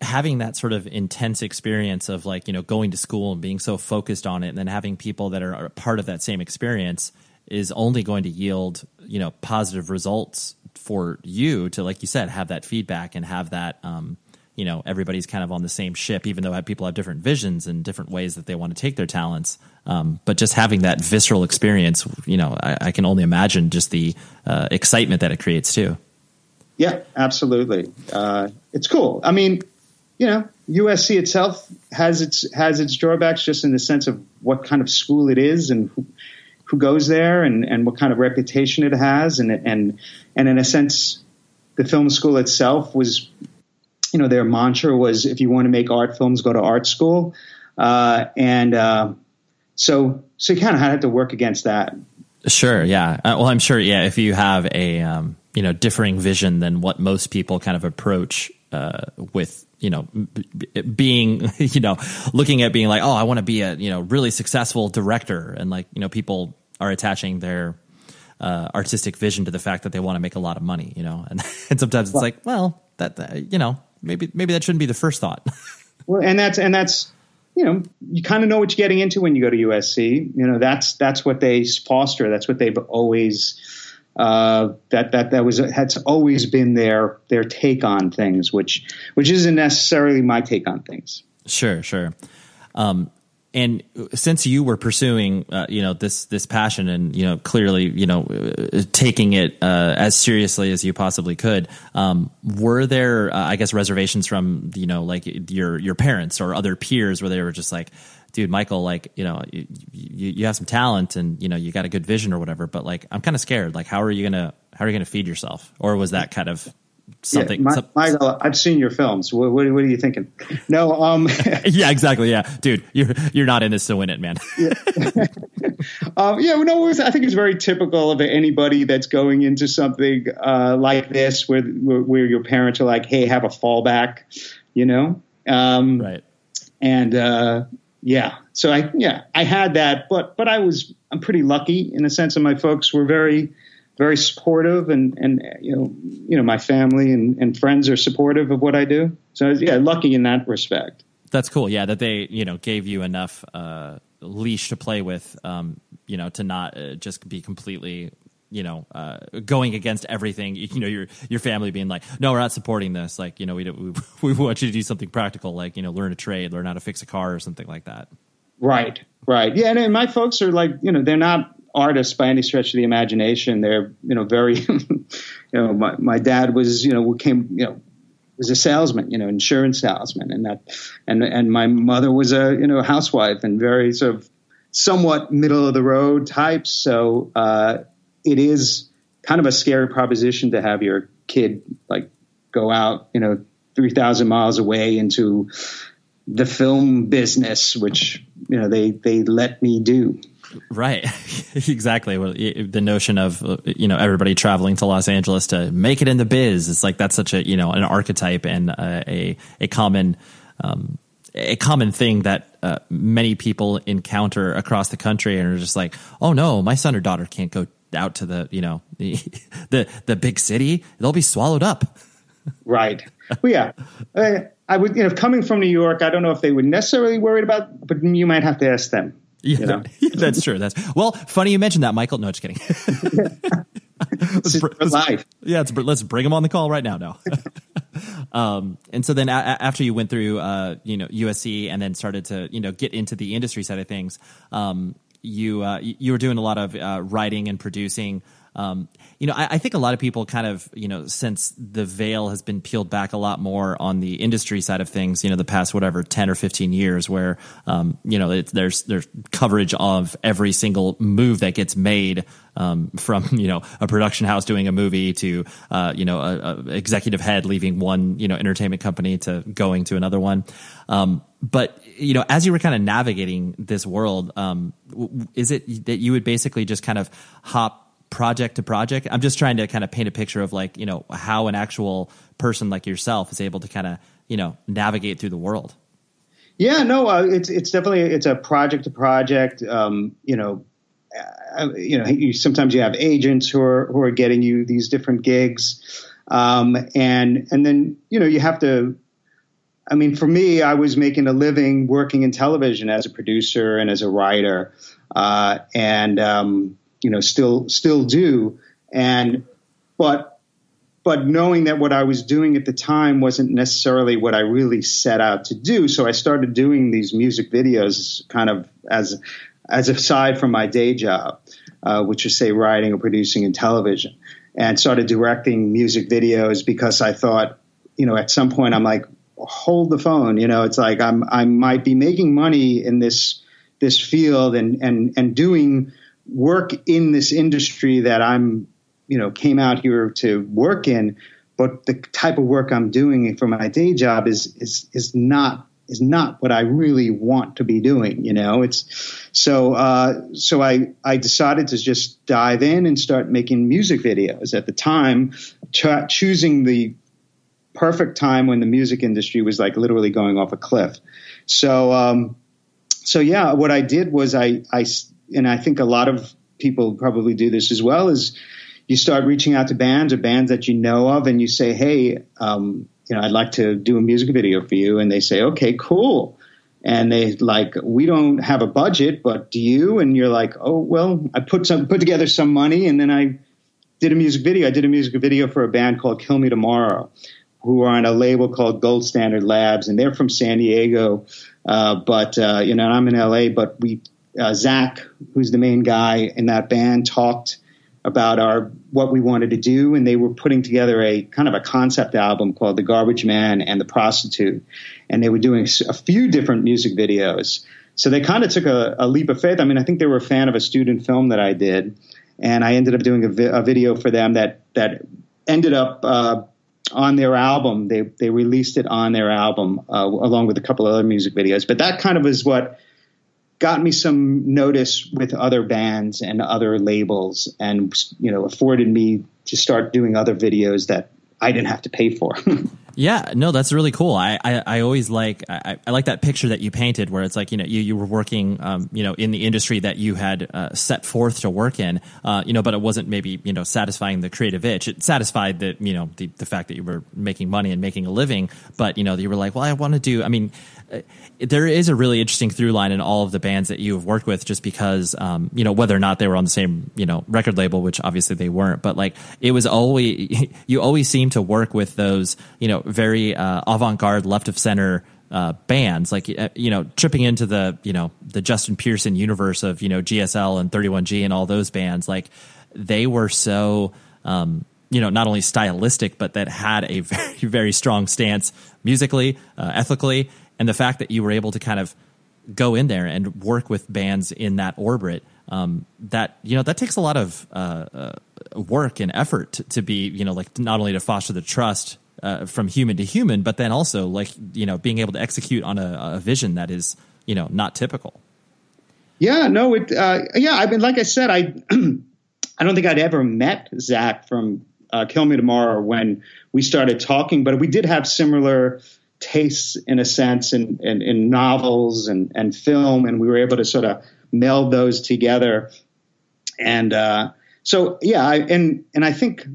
C: having that sort of intense experience of like you know going to school and being so focused on it, and then having people that are part of that same experience is only going to yield you know positive results for you to, like you said, have that feedback and have that, um, you know, everybody's kind of on the same ship, even though people have different visions and different ways that they want to take their talents. Um, but just having that visceral experience, you know, I, I can only imagine just the uh, excitement that it creates too.
D: Yeah, absolutely. Uh, it's cool. I mean, you know, USC itself has its has its drawbacks just in the sense of what kind of school it is and who, who goes there and, and what kind of reputation it has. And, and, and in a sense, the film school itself was, you know, their mantra was if you want to make art films, go to art school. Uh, and uh, so, so you kind of had to work against that.
C: Sure. Yeah. Uh, well, I'm sure. Yeah. If you have a, um, you know, differing vision than what most people kind of approach uh, with you know b- being you know looking at being like oh i want to be a you know really successful director. And like you know people are attaching their uh, artistic vision to the fact that they want to make a lot of money you know? And, and sometimes it's well, like well that, that you know maybe maybe that shouldn't be the first thought.
D: Well and that's and that's you know you kind of know what you're getting into when you go to usc you know that's that's what they foster. That's what they've always uh, that that that was that's always been their their take on things, which which isn't necessarily my take on things.
C: Sure, sure. Um, and since you were pursuing, uh, you know, this this passion, and you know, clearly, you know, uh, taking it uh, as seriously as you possibly could, um, were there, uh, I guess, reservations from you know, like your your parents or other peers, where they were just like, dude, Michael, like, you know, you, you, you have some talent and, you know, you got a good vision or whatever, but like, I'm kind of scared. Like, how are you to, how are you to feed yourself? Or was that kind of something?
D: Yeah, my, Michael, I've seen your films. What, what, what are you thinking? No, um,
C: yeah, exactly. Yeah. Dude, you're, you're not in this to win it, man.
D: yeah. um, yeah, no, was, I think it's very typical of anybody that's going into something, uh, like this where, where, where your parents are like, Hey, have a fallback, you know? Um,
C: right.
D: And, uh, yeah. So I yeah I had that, but but I was I'm pretty lucky in the sense that my folks were very very supportive and and you know you know my family and, and friends are supportive of what I do. So yeah, lucky in that respect.
C: That's cool. Yeah, that they you know gave you enough uh, leash to play with, um, you know, to not uh, just be completely you know, uh, going against everything, you know, your your family being like, no, we're not supporting this. Like, you know, we, we we want you to do something practical, like you know, learn a trade, learn how to fix a car or something like that.
D: Right, right, yeah. And, and my folks are like, you know, they're not artists by any stretch of the imagination. They're, you know, very, you know, my my dad was, you know, came, you know, was a salesman, you know, insurance salesman, and that, and and my mother was a, you know, housewife and very sort of somewhat middle of the road types. So uh, it is kind of a scary proposition to have your kid like go out, you know, three thousand miles away into the film business, which you know they they let me do.
C: Right, exactly. Well, the notion of uh, you know everybody traveling to Los Angeles to make it in the biz, it's like that's such a you know an archetype and a a common um, a common thing that uh, many people encounter across the country and are just like, oh no, my son or daughter can't go out to the you know the the, the big city; they'll be swallowed up.
D: Right. Well, yeah. Uh, I would, you know, coming from New York, I don't know if they would necessarily worried about, but you might have to ask them.
C: Yeah, know? that's true. That's well, funny you mentioned that, Michael. No, just kidding.
D: let's, let's, live.
C: Yeah, let's bring him on the call right now. No. um, and so then a- after you went through, uh, you know, USC and then started to, you know, get into the industry side of things, um, you uh, you were doing a lot of uh, writing and producing. Um, you know, I, I, think a lot of people kind of, you know, since the veil has been peeled back a lot more on the industry side of things, you know, the past whatever ten or fifteen years, where, um, you know, it, there's there's coverage of every single move that gets made um, from you know a production house doing a movie to uh, you know a, a, executive head leaving one you know entertainment company to going to another one. Um, but you know, as you were kind of navigating this world, um, is it that you would basically just kind of hop project to project? I'm just trying to kind of paint a picture of like, you know, how an actual person like yourself is able to kind of, you know, navigate through the world.
D: Yeah, no, uh, it's it's definitely it's a project to project. Um, you know, uh, you know, you, sometimes you have agents who are who are getting you these different gigs, um, and and then you know you have to. I mean, for me, I was making a living working in television as a producer and as a writer, uh, and um, you know still still do. And but but knowing that what I was doing at the time wasn't necessarily what I really set out to do. So I started doing these music videos kind of as as aside from my day job uh, which is say writing or producing in television and started directing music videos because I thought you know at some point I'm like hold the phone you know it's like I'm I might be making money in this this field and and and doing work in this industry that I'm, you know, came out here to work in, but the type of work I'm doing for my day job is is is not is not what I really want to be doing. You know, it's so uh, so I I decided to just dive in and start making music videos. At the time, ch- choosing the perfect time when the music industry was like literally going off a cliff. So um, so yeah, what I did was I I and I think a lot of people probably do this as well, is you start reaching out to bands or bands that you know of, and you say, "Hey, um, you know, I'd like to do a music video for you," and they say, "Okay, cool." And they like, we don't have a budget, but do you? And you're like, oh well, I put some put together some money, and then I did a music video. I did a music video for a band called Kill Me Tomorrow, who are on a label called Gold Standard Labs, and they're from San Diego. Uh, but uh, you know, I'm in LA, but we uh, Zach, who's the main guy in that band, talked about our what we wanted to do, and they were putting together a kind of a concept album called "The Garbage Man and the Prostitute," and they were doing a few different music videos. So they kind of took a, a leap of faith. I mean, I think they were a fan of a student film that I did, and I ended up doing a, vi- a video for them that that ended up. Uh, on their album, they they released it on their album uh, along with a couple other music videos. But that kind of is what got me some notice with other bands and other labels and you know afforded me to start doing other videos that I didn't have to pay for.
C: yeah, no, that's really cool. I, I, I always like I, I, like that picture that you painted where it's like you know you, you were working um, you know in the industry that you had uh, set forth to work in uh, you know but it wasn't maybe you know satisfying the creative itch. It satisfied the you know the the fact that you were making money and making a living, but you know you were like well I want to do. I mean uh, there is a really interesting through line in all of the bands that you have worked with, just because um, you know whether or not they were on the same you know record label, which obviously they weren't, but like it was always you always seem to work with those you know very uh, avant garde, left of center. Uh, bands like uh, you know tripping into the you know the Justin Pearson universe of you know GSL and 31G and all those bands like they were so um, you know not only stylistic but that had a very very strong stance musically uh, ethically and the fact that you were able to kind of go in there and work with bands in that orbit. Um, that you know that takes a lot of uh, uh, work and effort to, to, be you know like not only to foster the trust uh, from human to human, but then also like you know being able to execute on a, a vision that is you know not typical.
D: Yeah, no, it. Uh, yeah, I mean, like I said, I I don't think I'd ever met Zach from uh, Kill Me Tomorrow when we started talking, but we did have similar tastes in a sense in, in, in novels and, and film, and we were able to sort of meld those together. And uh, so, yeah, I, and and I think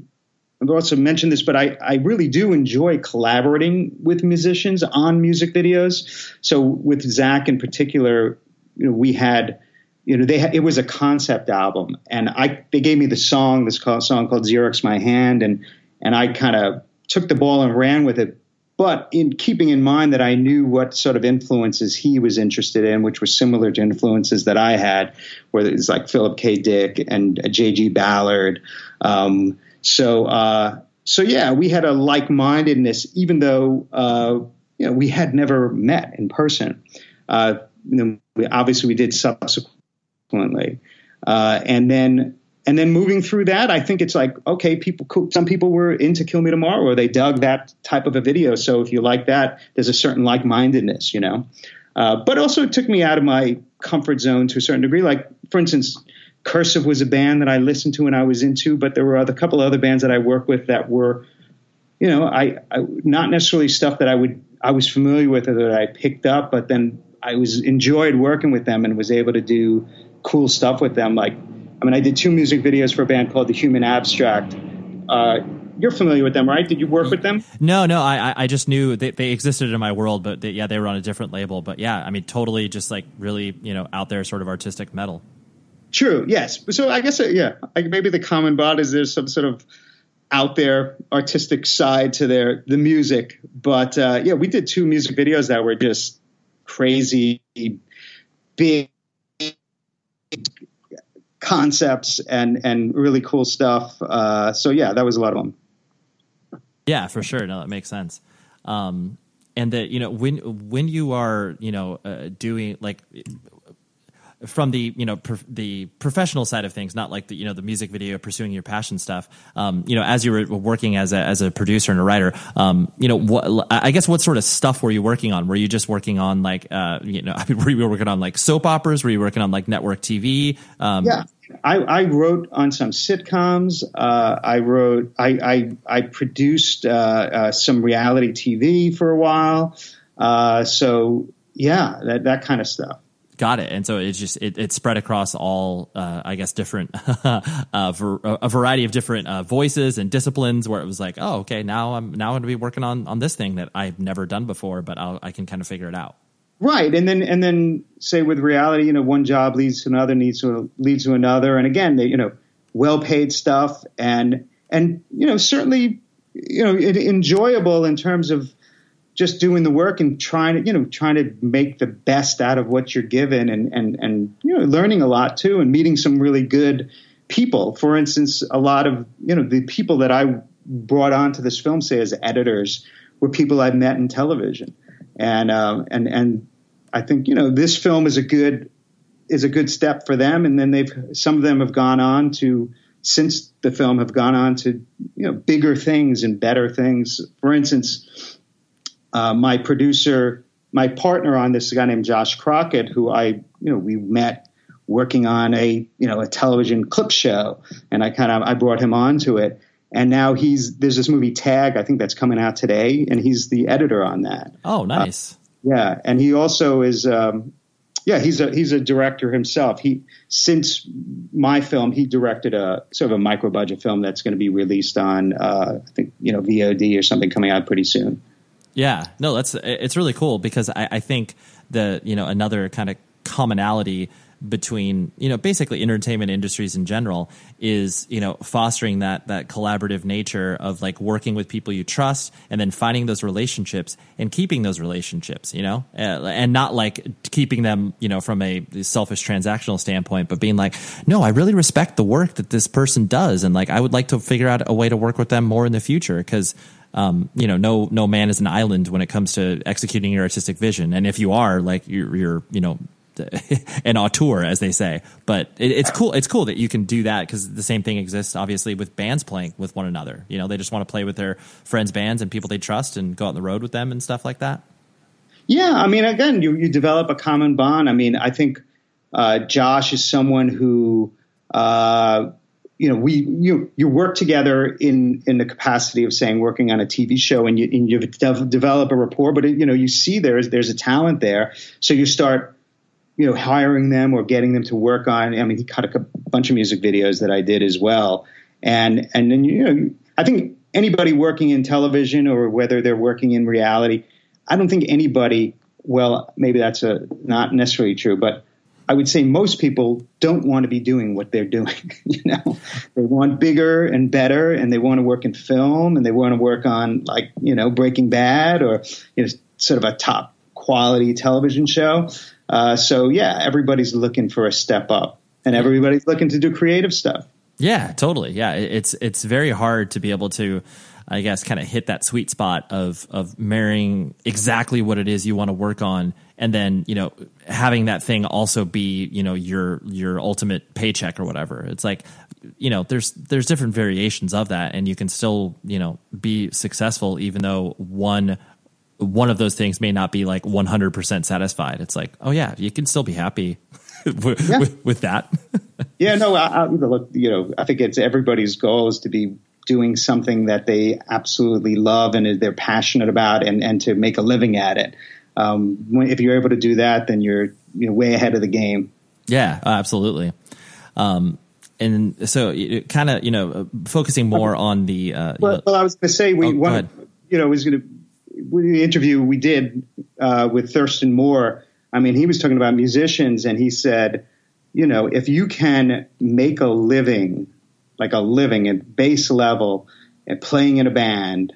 D: also mentioned this, but I, I really do enjoy collaborating with musicians on music videos. So with Zach in particular, you know, we had, you know, they it was a concept album, and I they gave me the song, this called, song called Xerox My Hand, and and I kind of took the ball and ran with it but in keeping in mind that I knew what sort of influences he was interested in, which were similar to influences that I had, where it's like Philip K. Dick and J.G. Ballard. Um, so, uh, so yeah, we had a like-mindedness, even though uh, you know we had never met in person. Uh, you know, we, obviously, we did subsequently, uh, and then and then moving through that, I think it's like, okay, people, some people were into Kill Me Tomorrow or they dug that type of a video. So if you like that, there's a certain like mindedness, you know. Uh, but also, it took me out of my comfort zone to a certain degree. Like, for instance, Cursive was a band that I listened to and I was into, but there were a couple other bands that I worked with that were, you know, I, I not necessarily stuff that I would I was familiar with or that I picked up, but then I was enjoyed working with them and was able to do cool stuff with them, like I mean, I did two music videos for a band called The Human Abstract. Uh, you're familiar with them, right? Did you work with them?
C: No, no. I I just knew they, they existed in my world, but they, yeah, they were on a different label. But yeah, I mean, totally, just like really, you know, out there, sort of artistic metal.
D: True. Yes. So I guess uh, yeah, like maybe the common bond is there's some sort of out there artistic side to their the music, but uh, yeah, we did two music videos that were just crazy big concepts and and really cool stuff. Uh, so yeah, that was a lot of them.
C: Yeah, for sure. No, that makes sense. Um, and that you know when when you are you know uh, doing like from the you know the professional side of things, not like the you know the music video pursuing your passion stuff. Um, you know, as you were working as a as a producer and a writer, um, you know, what I guess what sort of stuff were you working on? Were you just working on like uh, you know, I mean, were you working on like soap operas? Were you working on like network TV?
D: Um, yeah. I, I, wrote on some sitcoms. Uh, I wrote. I I, I produced uh, uh, some reality TV for a while. Uh, so yeah, that that kind of stuff.
C: Got it. And so it's just it, it spread across all, uh, I guess, different uh, ver- a variety of different uh, voices and disciplines. Where it was like, oh, okay, now I'm now I'm going to be working on on this thing that I've never done before, but I'll, I can kind of figure it out.
D: Right, and then and then say with reality, you know, one job leads to another, needs to leads to another, and again, they, you know, well paid stuff, and and you know, certainly, you know, enjoyable in terms of just doing the work and trying to you know trying to make the best out of what you're given and and and you know learning a lot too and meeting some really good people. For instance a lot of you know the people that i brought onto this film say as editors were people i've met in television. And um, and and i think you know this film is a good is a good step for them. And then they've some of them have gone on to since the film have gone on to you know bigger things and better things. For instance uh, my producer, my partner on this, is a guy named Josh Crockett, who I, you know, we met working on a, you know, a television clip show, and I kind of I brought him onto it, and now he's there's this movie Tag, I think that's coming out today, and he's the editor on that.
C: Oh, uh, nice.
D: Uh, yeah, and he also is. Um, yeah, he's a he's a director himself. He since my film, he directed a sort of a micro budget film that's going to be released on uh, I think you know VOD or something coming out pretty soon.
C: Yeah, no, that's it's really cool because I, I think the you know another kind of commonality between you know basically entertainment industries in general is you know fostering that that collaborative nature of like working with people you trust and then finding those relationships and keeping those relationships you know? Uh, and not like keeping them you know from a selfish transactional standpoint but being like no I really respect the work that this person does and like I would like to figure out a way to work with them more in the future. Because um, you know, no no man is an island when it comes to executing your artistic vision. And if you are, like you're, you're you know, an auteur, as they say. But it, it's cool. It's cool that you can do that because the same thing exists, obviously, with bands playing with one another. You know, they just want to play with their friends' bands and people they trust and go out on the road with them and stuff like that.
D: Yeah, I mean, again, you you develop a common bond. I mean, I think uh, Josh is someone who. Uh, you know, we you you work together in in the capacity of saying working on a TV show, and you and you develop a rapport. But it, you know, you see there's there's a talent there, so you start you know hiring them or getting them to work on. I mean, he cut a bunch of music videos that I did as well, and and then you know, I think anybody working in television or whether they're working in reality, I don't think anybody. Well, maybe that's a not necessarily true, but I would say most people don't want to be doing what they're doing. you know, they want bigger and better, and they want to work in film, and they want to work on like you know Breaking Bad or you know sort of a top quality television show. Uh, so yeah, everybody's looking for a step up, and everybody's looking to do creative stuff.
C: Yeah, totally. Yeah, it's it's very hard to be able to I guess, kind of hit that sweet spot of of marrying exactly what it is you want to work on, and then you know having that thing also be you know your your ultimate paycheck or whatever. It's like you know there's there's different variations of that, and you can still you know be successful even though one one of those things may not be like 100% satisfied. It's like, oh yeah, you can still be happy with, yeah. with, with, that.
D: yeah, no, I, I, look, you know, I think it's everybody's goal is to be doing something that they absolutely love and they're passionate about and, and to make a living at it. Um, when, if you're able to do that, then you're you know, way ahead of the game.
C: Yeah, absolutely. Um, and so kind of, you know, focusing more on the, uh,
D: well, well, I was going to say, we, oh, one, you know, was going to, the interview we did, uh, with Thurston Moore, I mean, he was talking about musicians and he said, you know, if you can make a living like a living at base level and playing in a band,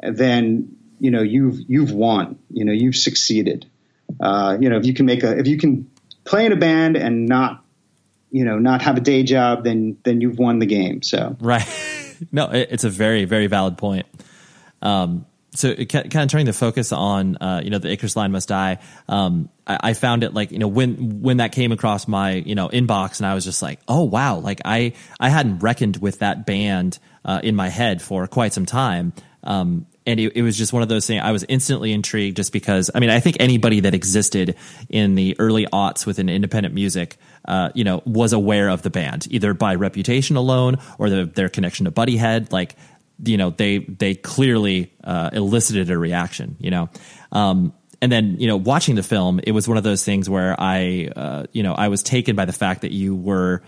D: then you know you've you've won. You know you've succeeded. Uh, you know if you can make a if you can play in a band and not you know not have a day job, then then you've won the game. So
C: right. no, it's a very very valid point. Um, so kind of turning the focus on uh, you know the Icarus line must die. Um, I, I, found it like you know when when that came across my you know inbox and I was just like oh wow like I I hadn't reckoned with that band uh, in my head for quite some time. Um, and it, it, was just one of those things. I was instantly intrigued just because. I mean, I think anybody that existed in the early aughts within independent music, uh, you know, was aware of the band either by reputation alone or the, their connection to Buddyhead. Like you know they they clearly uh, elicited a reaction you know um, and then you know watching the film it was one of those things where i uh, you know i was taken by the fact that you were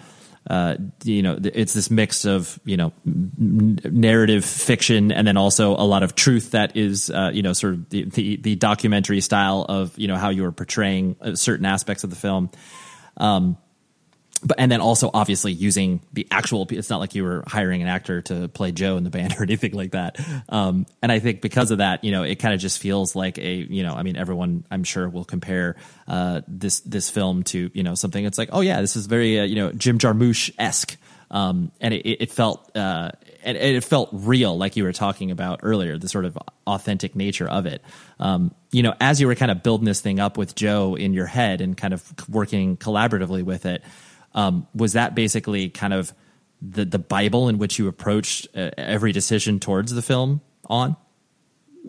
C: uh, you know it's this mix of you know narrative fiction and then also a lot of truth that is uh, you know sort of the, the, the documentary style of you know how you were portraying uh, certain aspects of the film. Um, but and then also obviously using the actual it's not like you were hiring an actor to play joe in the band or anything like that um, and i think because of that you know it kind of just feels like a you know i mean everyone i'm sure will compare uh, this this film to you know something it's like oh yeah this is very uh, you know jim jarmusch-esque um, and it, it felt uh, and it felt real, like you were talking about earlier, the sort of authentic nature of it. Um, you know, as you were kind of building this thing up with Joe in your head and kind of working collaboratively with it, um, was that basically kind of the the Bible in which you approached uh, every decision towards the film on?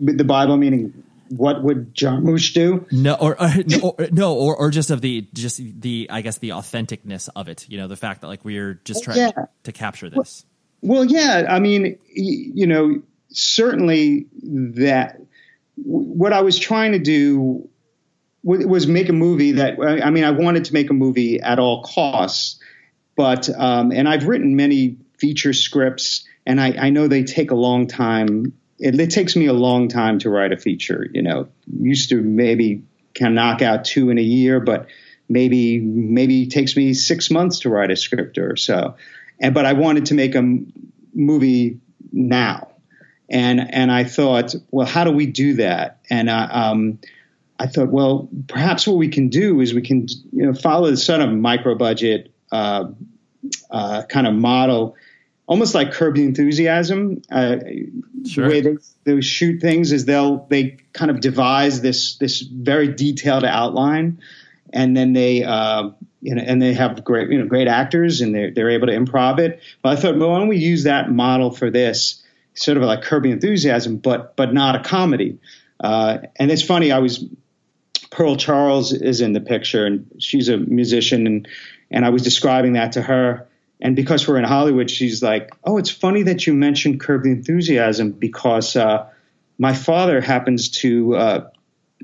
D: The Bible meaning what would Jarmusch do?
C: No, or, or no, or, no, or, or just of the just the I guess the authenticness of it. You know, the fact that like we're just trying yeah. to capture this.
D: Well, well, yeah, I mean, you know, certainly that what I was trying to do was make a movie that I mean I wanted to make a movie at all costs, but um, and I've written many feature scripts and I, I know they take a long time. It, it, takes me a long time to write a feature. You know, used to maybe can knock out two in a year, but maybe maybe takes me six months to write a script or so. And but I wanted to make a movie now, and and I thought, well, how do we do that? And uh, um, I thought, well, perhaps what we can do is we can, you know, follow the sort of micro budget uh, uh, kind of model almost like Curb the Enthusiasm. Uh,
C: Sure.
D: The way they, they shoot things is they'll they kind of devise this this very detailed outline, and then they uh, you know and they have great you know great actors and they're they're able to improv it. But I thought, well, why don't we use that model for this? Sort of like Curb the Enthusiasm, but but not a comedy. Uh, and it's funny, I was Pearl Charles is in the picture, and she's a musician, and and I was describing that to her, and because we're in Hollywood, she's like, "Oh, it's funny that you mentioned Curb the Enthusiasm because uh, my father happens to uh,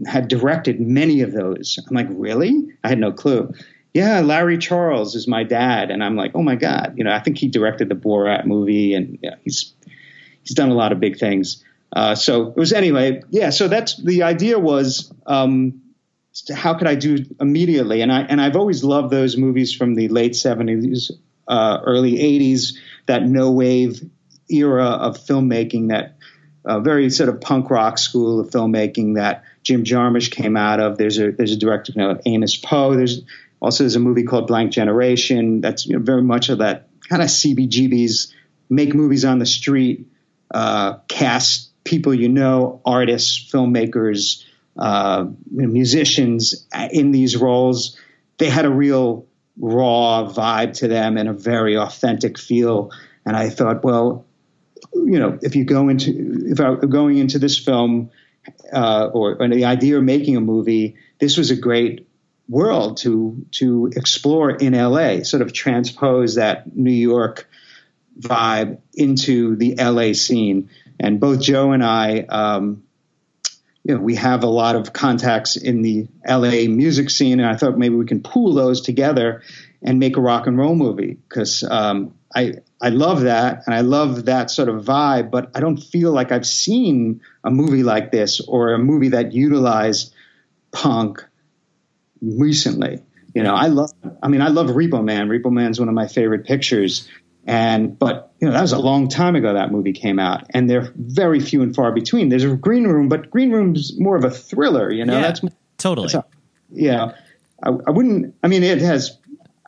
D: had directed many of those." I'm like, "Really?" I had no clue. Yeah, Larry Charles is my dad, and I'm like, "Oh my god!" You know, I think he directed the Borat movie, and yeah, he's he's done a lot of big things. Uh, so it was anyway, yeah. So that's the idea was um, how could I do immediately, and I and I've always loved those movies from the late seventies, uh, early eighties, that no wave era of filmmaking, that uh, very sort of punk rock school of filmmaking that Jim Jarmusch came out of. There's a there's a director you know, Amos Poe. There's also there's a movie called Blank Generation. That's you know, very much of that kind of CBGBs, make movies on the street, uh, cast people you know, artists, filmmakers, uh, musicians in these roles. They had a real raw vibe to them and a very authentic feel. And I thought, well, you know, if you go into if I were going into this film uh, or, or the idea of making a movie, this was a great world to to explore in LA, sort of transpose that New York vibe into the LA scene. And both Joe and I, um, you know, we have a lot of contacts in the LA music scene, and I thought maybe we can pool those together and make a rock and roll movie because um, I I love that and I love that sort of vibe, but I don't feel like I've seen a movie like this or a movie that utilized punk recently. You know, I love. I mean, I love Repo Man. Repo Man's one of my favorite pictures. And but you know that was a long time ago that movie came out, and they're very few and far between. There's a Green Room, but Green Room's more of a thriller. You know,
C: Yeah,
D: that's
C: totally.
D: that's a- yeah. I, I wouldn't. I mean, it has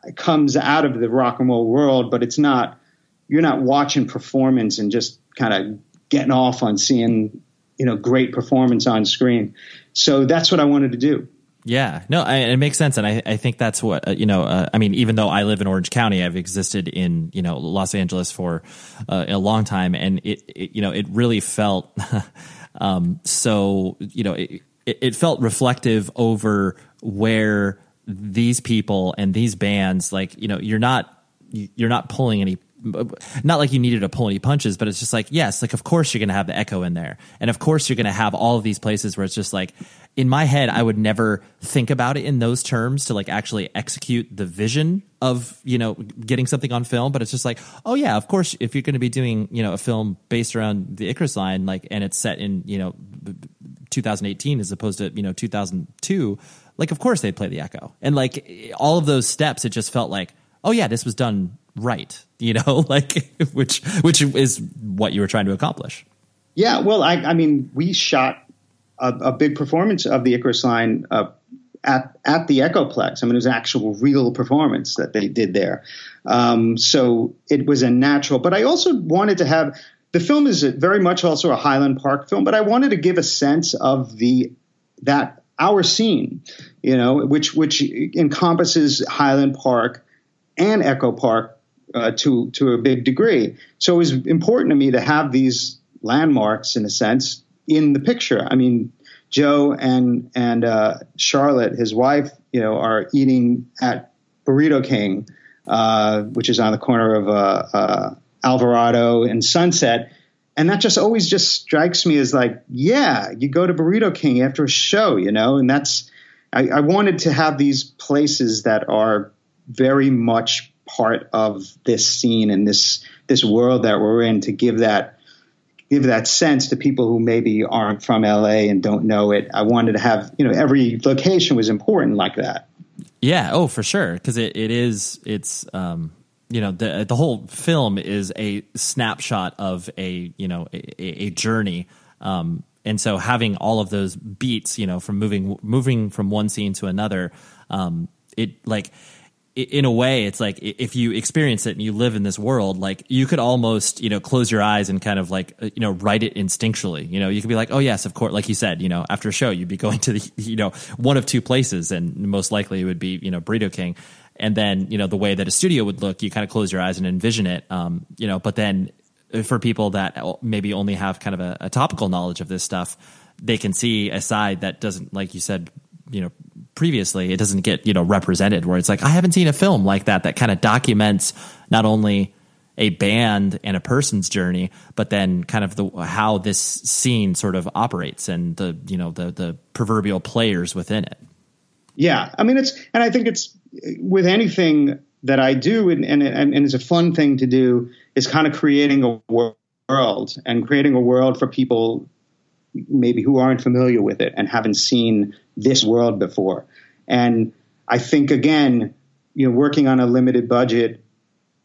D: it comes out of the rock and roll world, but it's not. You're not watching performance and just kind of getting off on seeing you know great performance on screen. So that's what I wanted to do.
C: Yeah, no, I, it makes sense, and I, I think that's what uh, you know. Uh, I mean, even though I live in Orange County, I've existed in you know Los Angeles for uh, a long time, and it, it you know it really felt um, so you know it, it felt reflective over where these people and these bands like you know you're not you're not pulling any not like you needed to pull any punches, but it's just like, yes, like of course you're going to have the echo in there. And of course you're going to have all of these places where it's just like, in my head, I would never think about it in those terms to like actually execute the vision of, you know, getting something on film. But it's just like, oh yeah, of course, if you're going to be doing, you know, a film based around the Icarus line, like, and it's set in, you know, 2018 as opposed to, you know, 2002, like, of course they'd play the echo. And like all of those steps, it just felt like, oh yeah, this was done right, you know, like which which is what you were trying to accomplish.
D: Yeah, well, I, I mean, we shot a, a big performance of the Icarus line uh, at at the Echoplex. I mean, it was actual real performance that they did there. Um, so it was a natural. But I also wanted to have the film is very much also a Highland Park film, but I wanted to give a sense of the that our scene, you know, which which encompasses Highland Park and Echo Park uh, to to a big degree. So it was important to me to have these landmarks, in a sense, in the picture. I mean, Joe and and uh, Charlotte, his wife, you know, are eating at Burrito King, uh, which is on the corner of uh, uh, Alvarado and Sunset. And that just always just strikes me as like, yeah, you go to Burrito King after a show, you know, and that's I, I wanted to have these places that are very much part of this scene and this this world that we're in to give that give that sense to people who maybe aren't from LA and don't know it. I wanted to have, you know, every location was important like that.
C: Yeah, oh for sure, because it, it is it's um you know the the whole film is a snapshot of a you know a, a journey. Um, and so having all of those beats, you know, from moving moving from one scene to another, um, it like in a way, it's like if you experience it and you live in this world, like you could almost, you know, close your eyes and kind of like, uh, you know, write it instinctually. You know, you could be like, oh, yes, of course. Like you said, you know, after a show, you'd be going to the, you know, one of two places, and most likely it would be, you know, Burrito King. And then, you know, the way that a studio would look, you kind of close your eyes and envision it. Um, you know, but then for people that maybe only have kind of a, a topical knowledge of this stuff, they can see a side that doesn't, like you said, you know previously it doesn't get you know represented where it's like i haven't seen a film like that that kind of documents not only a band and a person's journey but then kind of the how this scene sort of operates and the you know the the proverbial players within it.
D: Yeah. I mean it's and i think it's with anything that i do and and, and it's a fun thing to do is kind of creating a world and creating a world for people maybe who aren't familiar with it and haven't seen this world before. And I think again, you know, working on a limited budget,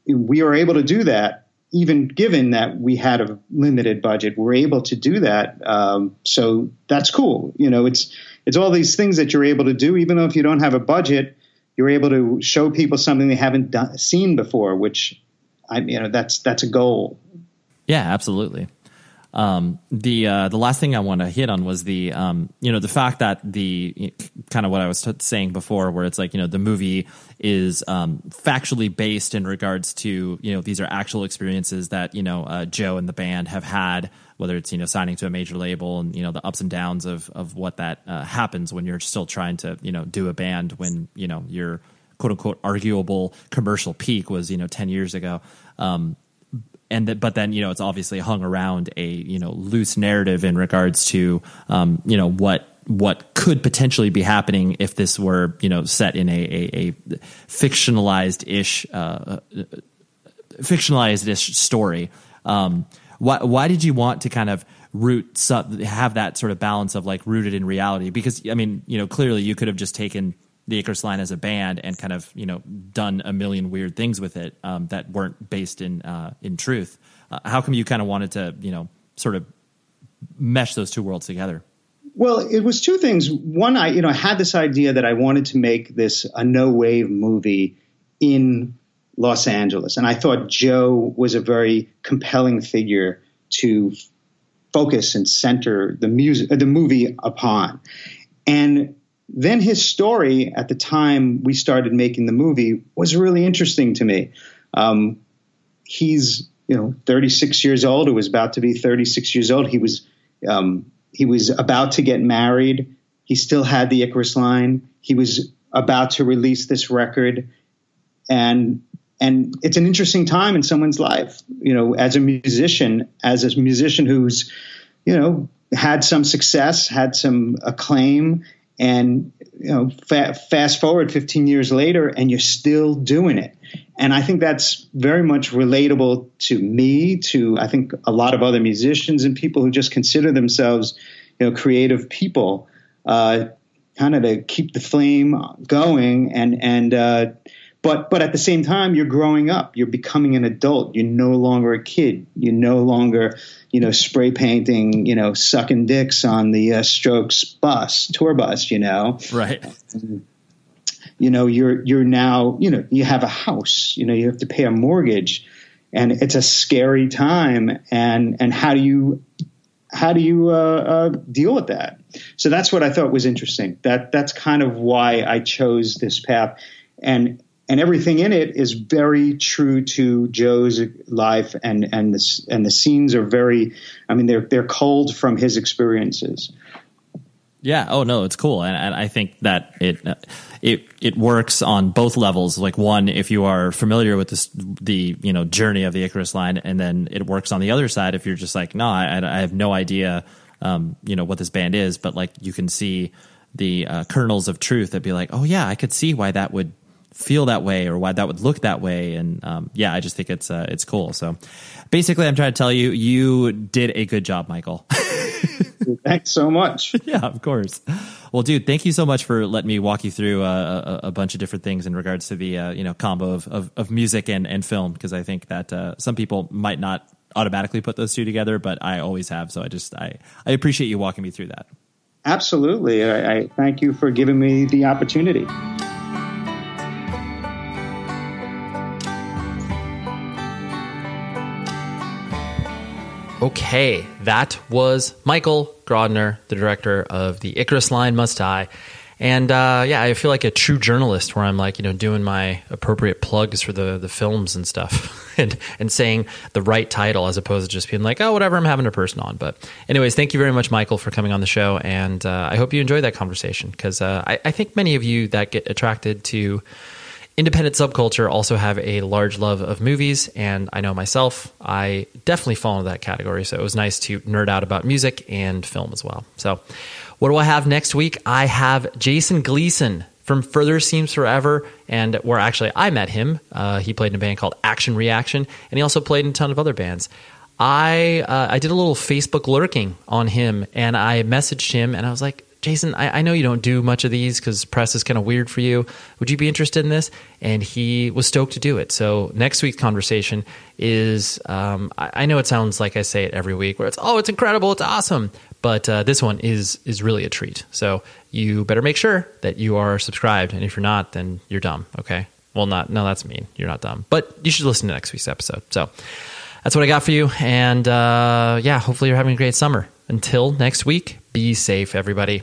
D: we are able to do that. Even given that we had a limited budget, we're able to do that. Um, so that's cool. You know, it's it's all these things that you're able to do, even though if you don't have a budget, you're able to show people something they haven't done, seen before. Which, I you know, that's that's a goal.
C: Yeah, absolutely. Um, the uh, the last thing I want to hit on was the um, you know the fact that the kind of what I was t- saying before, where it's like you know the movie is um, factually based in regards to you know these are actual experiences that you know uh, Joe and the band have had, whether it's you know signing to a major label and you know the ups and downs of of what that uh, happens when you're still trying to you know do a band when you know your quote unquote arguable commercial peak was you know ten years ago. Um, and that, but then you know it's obviously hung around a you know loose narrative in regards to um, you know what what could potentially be happening if this were you know set in a, a, a fictionalized ish uh, fictionalized ish story. Um, why why did you want to kind of root have that sort of balance of like rooted in reality? Because I mean you know clearly you could have just taken the Icarus line as a band and kind of you know done a million weird things with it um, that weren't based in uh, in truth. Uh, how come you kind of wanted to you know sort of mesh those two worlds together?
D: Well, it was two things. One, I you know I had this idea that I wanted to make this a no wave movie in Los Angeles, and I thought Joe was a very compelling figure to focus and center the music the movie upon. And then his story at the time we started making the movie was really interesting to me. Um, he's you know 36 years old. It was about to be 36 years old. He was um, he was about to get married. He still had the Icarus line. He was about to release this record, and and it's an interesting time in someone's life. You know, as a musician, as a musician who's you know had some success, had some acclaim, and you know fa- fast forward 15 years later and you're still doing it. And i think that's very much relatable to me to i think a lot of other musicians and people who just consider themselves you know creative people uh, kind of to keep the flame going and and uh, but but at the same time you're growing up. You're becoming an adult. You're no longer a kid. You're no longer you know spray painting you know sucking dicks on the uh, strokes bus tour bus you know?
C: Right.
D: You know you're you're now you know you have a house. You know you have to pay a mortgage. And it's a scary time. And and how do you how do you uh, uh, deal with that? So that's what i thought was interesting. That that's kind of why i chose this path. And and everything in it is very true to Joe's life, and and the and the scenes are very, I mean, they're they're culled from his experiences.
C: Yeah. Oh no, it's cool, and, and I think that it it it works on both levels. Like one, if you are familiar with this, the you know journey of the Icarus line, and then it works on the other side if you're just like, no, I, I have no idea, um, you know what this band is, but like you can see the uh, kernels of truth that be like, oh yeah, I could see why that would feel that way or why that would look that way. And um, yeah, I just think it's uh, it's cool. So basically, I'm trying to tell you, you did a good job, Michael.
D: Thanks so much.
C: yeah, of course. Well, dude, thank you so much for letting me walk you through uh, a, a, bunch of different things in regards to the uh, you know combo of, of, of music and, and film because I think that uh, some people might not automatically put those two together, but I always have. So I just I I appreciate you walking me through that.
D: Absolutely, I, I thank you for giving me the opportunity.
B: Okay, that was Michael Grodner, the director of The Icarus Line Must Die. And uh, yeah, I feel like a true journalist where I'm like, you know, doing my appropriate plugs for the, the films and stuff and, and saying the right title as opposed to just being like, oh, whatever, I'm having a person on. But, anyways, thank you very much, Michael, for coming on the show. And uh, I hope you enjoyed that conversation because uh, I, I think many of you that get attracted to independent subculture also have a large love of movies and i know myself i definitely fall into that category. So it was nice to nerd out about music and film as well. So what do i have next week? I have jason gleason from further seems forever and where actually i met him uh, he played in a band called action reaction and he also played in a ton of other bands. I uh, I did a little Facebook lurking on him, and I messaged him, and I was like, Jason, I, I know you don't do much of these because press is kind of weird for you. Would you be interested in this? And he was stoked to do it. So next week's conversation is um, I, I, know it sounds like I say it every week, where it's oh, it's incredible, it's awesome, but uh, this one is is really a treat. So you better make sure that you are subscribed, and if you're not, then you're dumb. Okay. Well, not no, that's mean. You're not dumb, but you should listen to next week's episode. So that's what I got for you, and uh, yeah, hopefully you're having a great summer. Until next week, be safe, everybody.